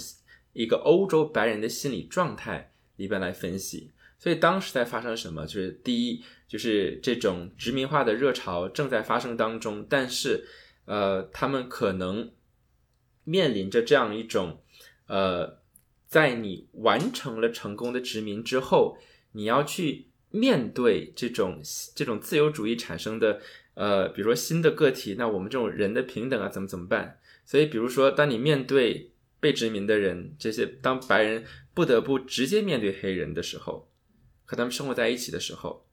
一个欧洲白人的心理状态里边来分析。所以，当时在发生什么？就是第一，就是这种殖民化的热潮正在发生当中，但是，呃，他们可能面临着这样一种，呃，在你完成了成功的殖民之后，你要去面对这种这种自由主义产生的。呃，比如说新的个体，那我们这种人的平等啊，怎么怎么办？所以，比如说，当你面对被殖民的人，这些当白人不得不直接面对黑人的时候，和他们生活在一起的时候，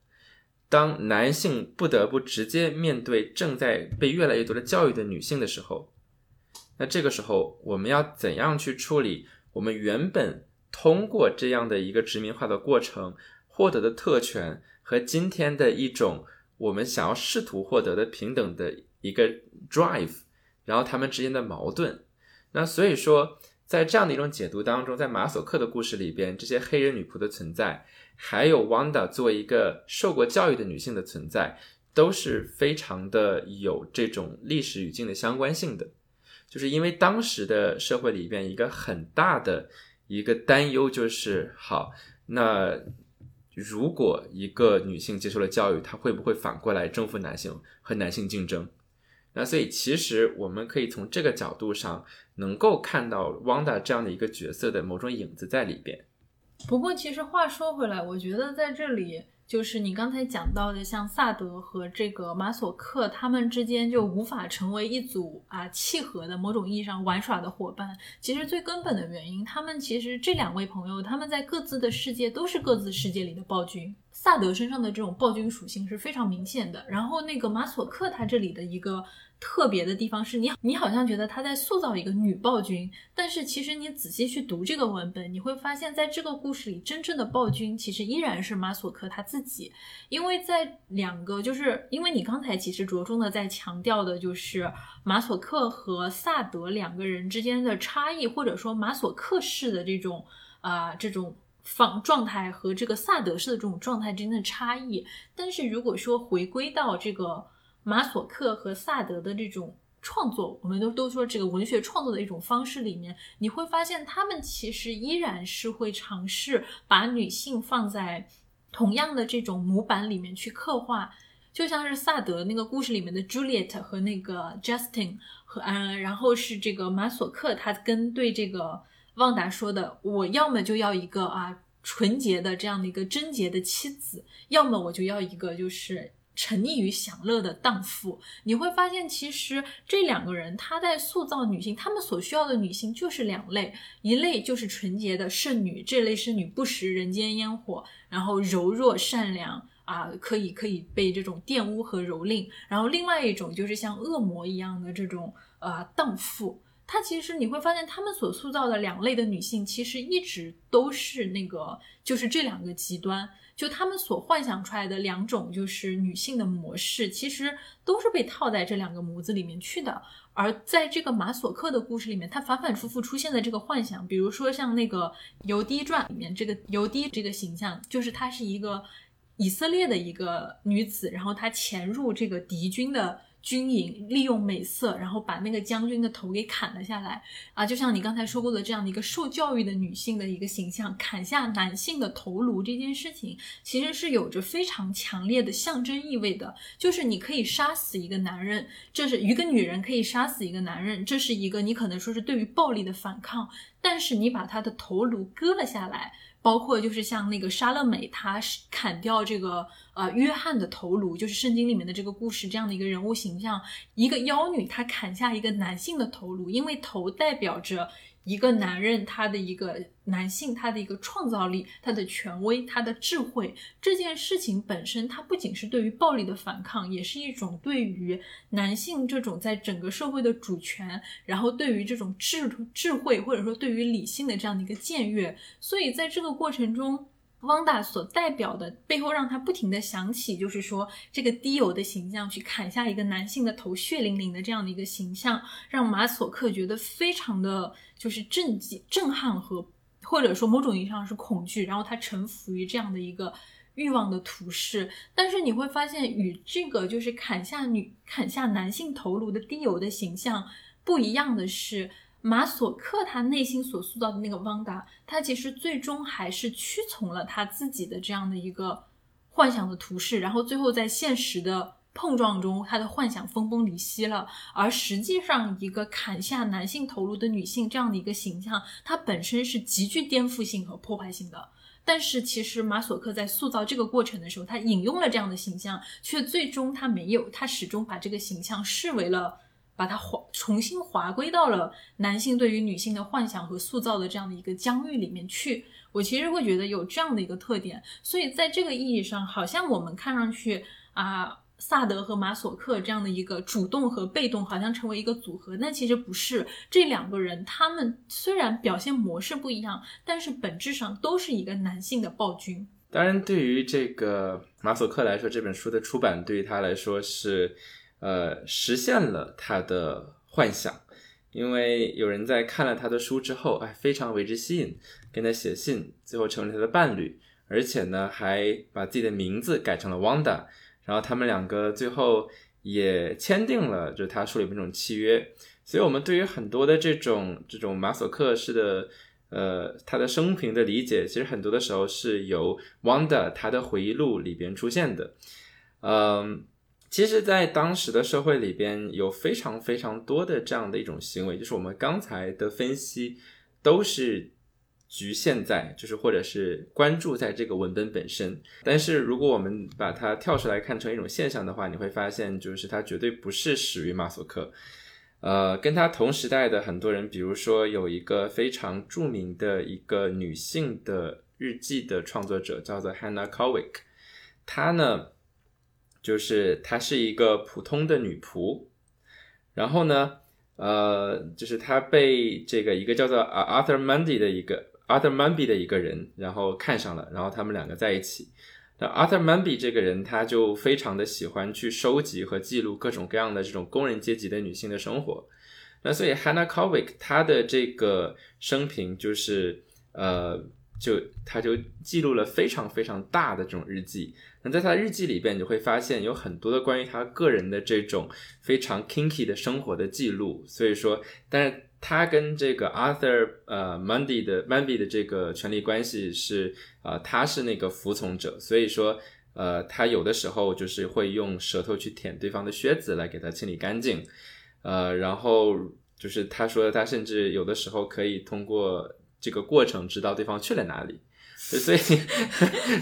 当男性不得不直接面对正在被越来越多的教育的女性的时候，那这个时候我们要怎样去处理我们原本通过这样的一个殖民化的过程获得的特权和今天的一种？我们想要试图获得的平等的一个 drive，然后他们之间的矛盾，那所以说，在这样的一种解读当中，在马索克的故事里边，这些黑人女仆的存在，还有 Wanda 作为一个受过教育的女性的存在，都是非常的有这种历史语境的相关性的，就是因为当时的社会里边一个很大的一个担忧就是，好，那。如果一个女性接受了教育，她会不会反过来征服男性和男性竞争？那所以其实我们可以从这个角度上能够看到汪达这样的一个角色的某种影子在里边。不过其实话说回来，我觉得在这里。就是你刚才讲到的，像萨德和这个马索克，他们之间就无法成为一组啊契合的某种意义上玩耍的伙伴。其实最根本的原因，他们其实这两位朋友，他们在各自的世界都是各自世界里的暴君。萨德身上的这种暴君属性是非常明显的，然后那个马索克他这里的一个。特别的地方是你，你好像觉得他在塑造一个女暴君，但是其实你仔细去读这个文本，你会发现在这个故事里，真正的暴君其实依然是马索克他自己，因为在两个，就是因为你刚才其实着重的在强调的就是马索克和萨德两个人之间的差异，或者说马索克式的这种啊这种方状态和这个萨德式的这种状态之间的差异，但是如果说回归到这个。马索克和萨德的这种创作，我们都都说这个文学创作的一种方式里面，你会发现他们其实依然是会尝试把女性放在同样的这种模板里面去刻画，就像是萨德那个故事里面的 Juliet 和那个 Justin 和嗯，然后是这个马索克他跟对这个旺达说的，我要么就要一个啊纯洁的这样的一个贞洁的妻子，要么我就要一个就是。沉溺于享乐的荡妇，你会发现，其实这两个人他在塑造女性，他们所需要的女性就是两类，一类就是纯洁的圣女，这类圣女不食人间烟火，然后柔弱善良。啊，可以可以被这种玷污和蹂躏。然后另外一种就是像恶魔一样的这种呃荡妇。它其实你会发现，他们所塑造的两类的女性，其实一直都是那个，就是这两个极端。就他们所幻想出来的两种就是女性的模式，其实都是被套在这两个模子里面去的。而在这个马索克的故事里面，他反反复复出现的这个幻想，比如说像那个《尤迪传》里面这个尤迪这个形象，就是她是一个以色列的一个女子，然后她潜入这个敌军的。军营利用美色，然后把那个将军的头给砍了下来啊！就像你刚才说过的这样的一个受教育的女性的一个形象，砍下男性的头颅这件事情，其实是有着非常强烈的象征意味的。就是你可以杀死一个男人，这是一个女人可以杀死一个男人，这是一个你可能说是对于暴力的反抗，但是你把他的头颅割了下来。包括就是像那个莎乐美，她砍掉这个呃约翰的头颅，就是圣经里面的这个故事这样的一个人物形象，一个妖女她砍下一个男性的头颅，因为头代表着。一个男人，他的一个男性，他的一个创造力，他的权威，他的智慧，这件事情本身，它不仅是对于暴力的反抗，也是一种对于男性这种在整个社会的主权，然后对于这种智智慧或者说对于理性的这样的一个僭越。所以在这个过程中。汪达所代表的背后，让他不停的想起，就是说这个低油的形象，去砍下一个男性的头，血淋淋的这样的一个形象，让马索克觉得非常的就是震惊、震撼和或者说某种意义上是恐惧，然后他臣服于这样的一个欲望的图式。但是你会发现，与这个就是砍下女、砍下男性头颅的低油的形象不一样的是。马索克他内心所塑造的那个汪达，他其实最终还是屈从了他自己的这样的一个幻想的图式，然后最后在现实的碰撞中，他的幻想分崩离析了。而实际上，一个砍下男性头颅的女性这样的一个形象，它本身是极具颠覆性和破坏性的。但是，其实马索克在塑造这个过程的时候，他引用了这样的形象，却最终他没有，他始终把这个形象视为了。把它划重新划归到了男性对于女性的幻想和塑造的这样的一个疆域里面去。我其实会觉得有这样的一个特点，所以在这个意义上，好像我们看上去啊，萨德和马索克这样的一个主动和被动，好像成为一个组合，但其实不是。这两个人，他们虽然表现模式不一样，但是本质上都是一个男性的暴君。当然，对于这个马索克来说，这本书的出版对于他来说是。呃，实现了他的幻想，因为有人在看了他的书之后，哎，非常为之吸引，跟他写信，最后成为他的伴侣，而且呢，还把自己的名字改成了 Wanda，然后他们两个最后也签订了，就是他书里面这种契约。所以，我们对于很多的这种这种马索克式的，呃，他的生平的理解，其实很多的时候是由 Wanda 他的回忆录里边出现的，嗯。其实，在当时的社会里边，有非常非常多的这样的一种行为，就是我们刚才的分析都是局限在，就是或者是关注在这个文本本身。但是，如果我们把它跳出来看成一种现象的话，你会发现，就是它绝对不是始于马索克。呃，跟他同时代的很多人，比如说有一个非常著名的一个女性的日记的创作者，叫做 Hannah Kowick，她呢。就是她是一个普通的女仆，然后呢，呃，就是她被这个一个叫做 Arthur Mundy 的一个 Arthur Munby 的一个人，然后看上了，然后他们两个在一起。那 Arthur Munby 这个人，他就非常的喜欢去收集和记录各种各样的这种工人阶级的女性的生活。那所以 Hannah Kowick 她的这个生平就是呃。就他就记录了非常非常大的这种日记，那在他的日记里边，你会发现有很多的关于他个人的这种非常 kinky 的生活的记录。所以说，但是他跟这个 Arthur 呃 Mundy 的 Mundy 的这个权力关系是呃他是那个服从者，所以说呃他有的时候就是会用舌头去舔对方的靴子来给他清理干净，呃然后就是他说他甚至有的时候可以通过。这个过程知道对方去了哪里，所以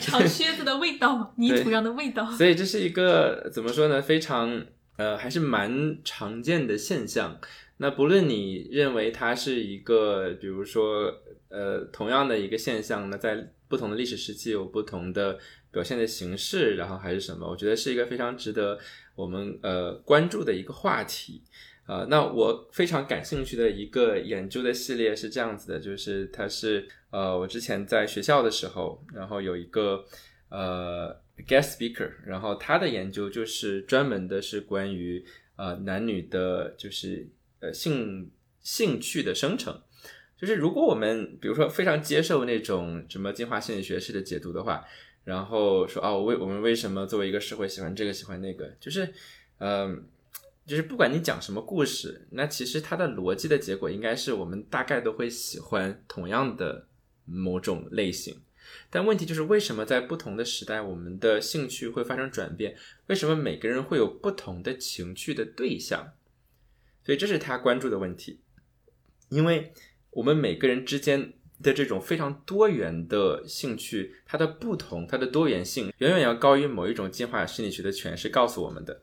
长靴子的味道，泥土上的味道。所以这是一个怎么说呢？非常呃，还是蛮常见的现象。那不论你认为它是一个，比如说呃，同样的一个现象那，在不同的历史时期有不同的表现的形式，然后还是什么？我觉得是一个非常值得我们呃关注的一个话题。呃，那我非常感兴趣的一个研究的系列是这样子的，就是它是呃我之前在学校的时候，然后有一个呃 guest speaker，然后他的研究就是专门的是关于呃男女的，就是呃性兴趣的生成。就是如果我们比如说非常接受那种什么进化心理学式的解读的话，然后说哦，为我们为什么作为一个社会喜欢这个喜欢那个，就是嗯，就是不管你讲什么故事，那其实它的逻辑的结果应该是我们大概都会喜欢同样的某种类型。但问题就是为什么在不同的时代，我们的兴趣会发生转变？为什么每个人会有不同的情趣的对象？所以这是他关注的问题，因为。我们每个人之间的这种非常多元的兴趣，它的不同，它的多元性，远远要高于某一种进化心理学的诠释告诉我们的。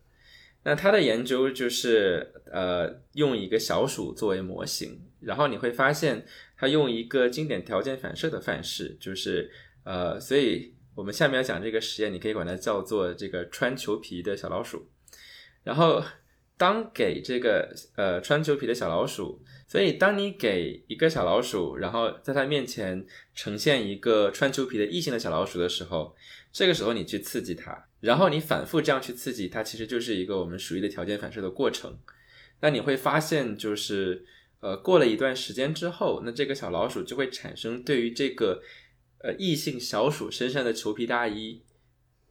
那他的研究就是，呃，用一个小鼠作为模型，然后你会发现，他用一个经典条件反射的范式，就是，呃，所以我们下面要讲这个实验，你可以管它叫做这个穿裘皮的小老鼠。然后，当给这个呃穿裘皮的小老鼠。所以，当你给一个小老鼠，然后在它面前呈现一个穿裘皮的异性的小老鼠的时候，这个时候你去刺激它，然后你反复这样去刺激它，其实就是一个我们属于的条件反射的过程。那你会发现，就是呃，过了一段时间之后，那这个小老鼠就会产生对于这个呃异性小鼠身上的裘皮大衣，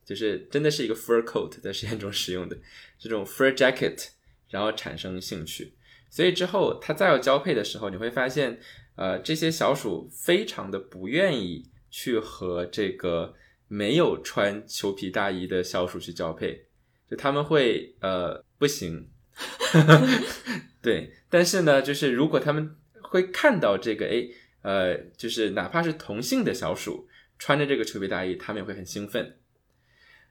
就是真的是一个 fur coat 在实验中使用的 这种 fur jacket，然后产生兴趣。所以之后，它再要交配的时候，你会发现，呃，这些小鼠非常的不愿意去和这个没有穿裘皮大衣的小鼠去交配，就他们会呃不行，对。但是呢，就是如果他们会看到这个，哎，呃，就是哪怕是同性的小鼠穿着这个裘皮大衣，他们也会很兴奋。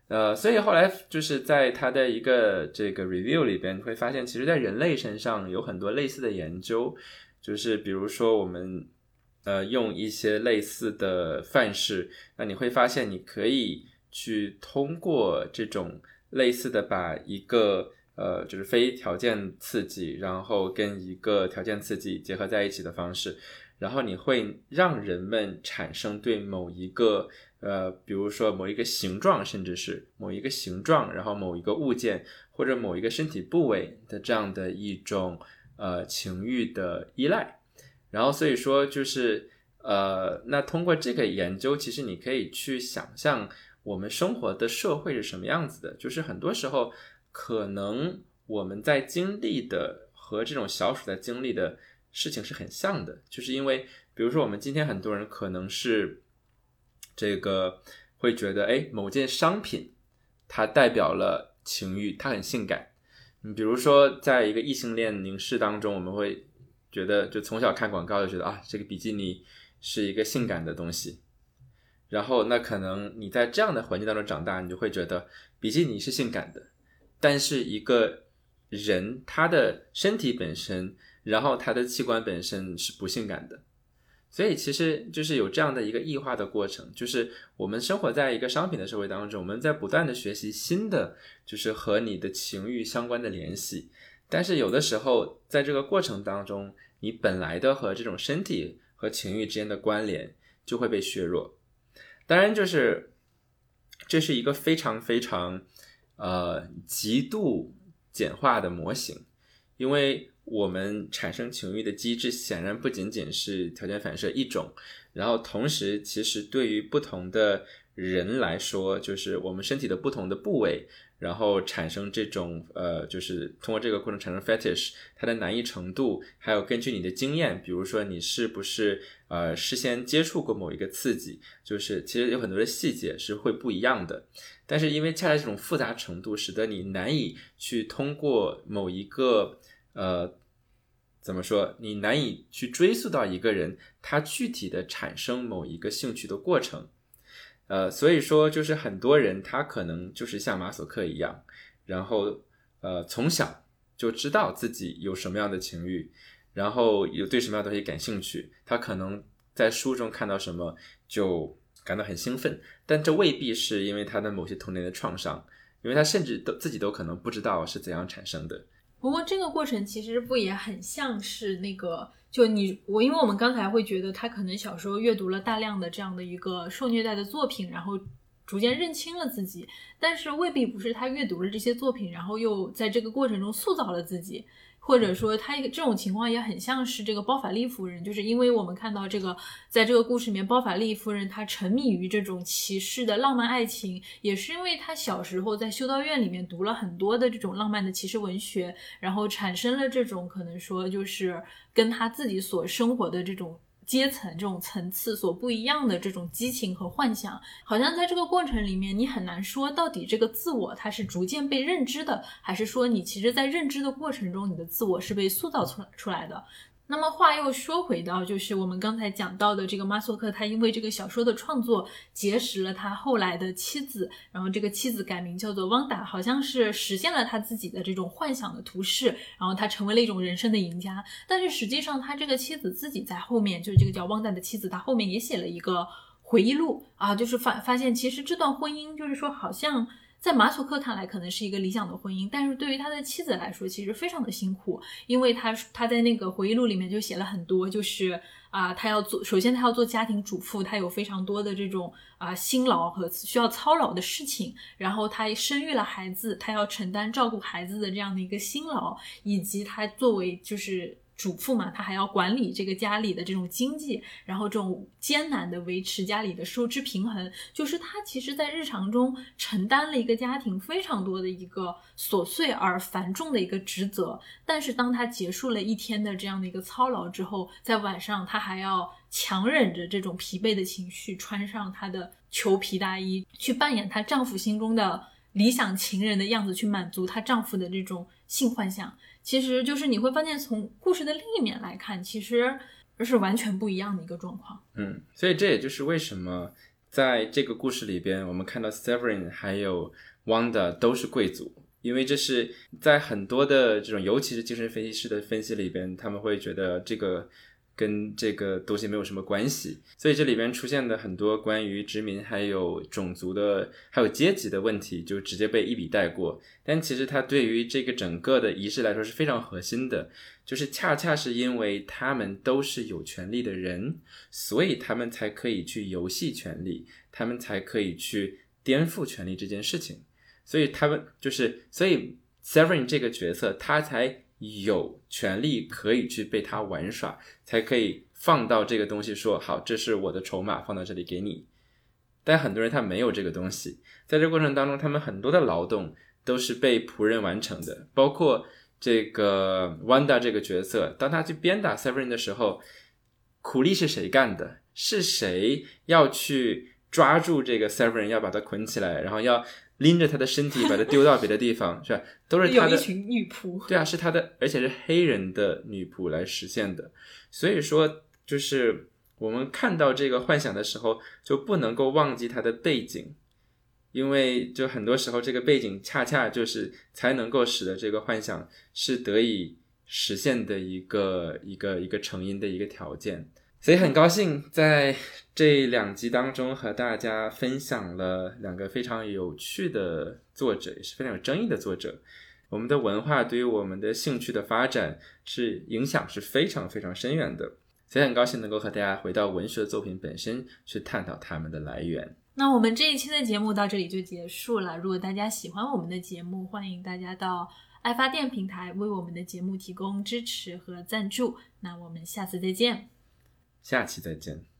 呃，所以后来就是在他的一个这个 review 里边，会发现，其实，在人类身上有很多类似的研究，就是比如说我们呃用一些类似的范式，那你会发现，你可以去通过这种类似的把一个呃就是非条件刺激，然后跟一个条件刺激结合在一起的方式，然后你会让人们产生对某一个。呃，比如说某一个形状，甚至是某一个形状，然后某一个物件或者某一个身体部位的这样的一种呃情欲的依赖，然后所以说就是呃，那通过这个研究，其实你可以去想象我们生活的社会是什么样子的，就是很多时候可能我们在经历的和这种小鼠在经历的事情是很像的，就是因为比如说我们今天很多人可能是。这个会觉得，哎，某件商品它代表了情欲，它很性感。你比如说，在一个异性恋凝视当中，我们会觉得，就从小看广告就觉得啊，这个比基尼是一个性感的东西。然后，那可能你在这样的环境当中长大，你就会觉得比基尼是性感的。但是，一个人他的身体本身，然后他的器官本身是不性感的。所以其实就是有这样的一个异化的过程，就是我们生活在一个商品的社会当中，我们在不断的学习新的，就是和你的情欲相关的联系。但是有的时候在这个过程当中，你本来的和这种身体和情欲之间的关联就会被削弱。当然，就是这是一个非常非常呃极度简化的模型，因为。我们产生情欲的机制显然不仅仅是条件反射一种，然后同时，其实对于不同的人来说，就是我们身体的不同的部位，然后产生这种呃，就是通过这个过程产生 fetish，它的难易程度，还有根据你的经验，比如说你是不是呃事先接触过某一个刺激，就是其实有很多的细节是会不一样的。但是因为恰恰这种复杂程度，使得你难以去通过某一个。呃，怎么说？你难以去追溯到一个人他具体的产生某一个兴趣的过程。呃，所以说，就是很多人他可能就是像马索克一样，然后呃从小就知道自己有什么样的情欲，然后有对什么样的东西感兴趣，他可能在书中看到什么就感到很兴奋，但这未必是因为他的某些童年的创伤，因为他甚至都自己都可能不知道是怎样产生的。不过这个过程其实不也很像是那个，就你我，因为我们刚才会觉得他可能小时候阅读了大量的这样的一个受虐待的作品，然后逐渐认清了自己，但是未必不是他阅读了这些作品，然后又在这个过程中塑造了自己。或者说，他这种情况也很像是这个包法利夫人，就是因为我们看到这个，在这个故事里面，包法利夫人她沉迷于这种骑士的浪漫爱情，也是因为她小时候在修道院里面读了很多的这种浪漫的骑士文学，然后产生了这种可能说就是跟她自己所生活的这种。阶层这种层次所不一样的这种激情和幻想，好像在这个过程里面，你很难说到底这个自我它是逐渐被认知的，还是说你其实在认知的过程中，你的自我是被塑造出来出来的。那么话又说回到，就是我们刚才讲到的这个马索克，他因为这个小说的创作结识了他后来的妻子，然后这个妻子改名叫做汪达，好像是实现了他自己的这种幻想的图式，然后他成为了一种人生的赢家。但是实际上，他这个妻子自己在后面，就是这个叫汪达的妻子，他后面也写了一个回忆录啊，就是发发现其实这段婚姻就是说好像。在马索克看来，可能是一个理想的婚姻，但是对于他的妻子来说，其实非常的辛苦，因为他他在那个回忆录里面就写了很多，就是啊，他要做，首先他要做家庭主妇，他有非常多的这种啊辛劳和需要操劳的事情，然后他生育了孩子，他要承担照顾孩子的这样的一个辛劳，以及他作为就是。主妇嘛，她还要管理这个家里的这种经济，然后这种艰难的维持家里的收支平衡，就是她其实，在日常中承担了一个家庭非常多的一个琐碎而繁重的一个职责。但是，当她结束了一天的这样的一个操劳之后，在晚上，她还要强忍着这种疲惫的情绪，穿上她的裘皮大衣，去扮演她丈夫心中的理想情人的样子，去满足她丈夫的这种性幻想。其实就是你会发现，从故事的另一面来看，其实是完全不一样的一个状况。嗯，所以这也就是为什么在这个故事里边，我们看到 Severin 还有 Wanda 都是贵族，因为这是在很多的这种，尤其是精神分析师的分析里边，他们会觉得这个。跟这个东西没有什么关系，所以这里边出现的很多关于殖民、还有种族的、还有阶级的问题，就直接被一笔带过。但其实它对于这个整个的仪式来说是非常核心的，就是恰恰是因为他们都是有权利的人，所以他们才可以去游戏权利，他们才可以去颠覆权利这件事情。所以他们就是，所以 Severin 这个角色，他才。有权利可以去被他玩耍，才可以放到这个东西说好，这是我的筹码，放到这里给你。但很多人他没有这个东西，在这过程当中，他们很多的劳动都是被仆人完成的，包括这个 Wanda 这个角色，当他去鞭打 Severin 的时候，苦力是谁干的？是谁要去抓住这个 Severin，要把他捆起来，然后要？拎着他的身体，把他丢到别的地方，是吧？都是他的有一群女仆，对啊，是他的，而且是黑人的女仆来实现的。所以说，就是我们看到这个幻想的时候，就不能够忘记它的背景，因为就很多时候，这个背景恰恰就是才能够使得这个幻想是得以实现的一个一个一个成因的一个条件。所以很高兴在这两集当中和大家分享了两个非常有趣的作者，也是非常有争议的作者。我们的文化对于我们的兴趣的发展是影响是非常非常深远的。所以很高兴能够和大家回到文学作品本身去探讨它们的来源。那我们这一期的节目到这里就结束了。如果大家喜欢我们的节目，欢迎大家到爱发电平台为我们的节目提供支持和赞助。那我们下次再见。下期再见。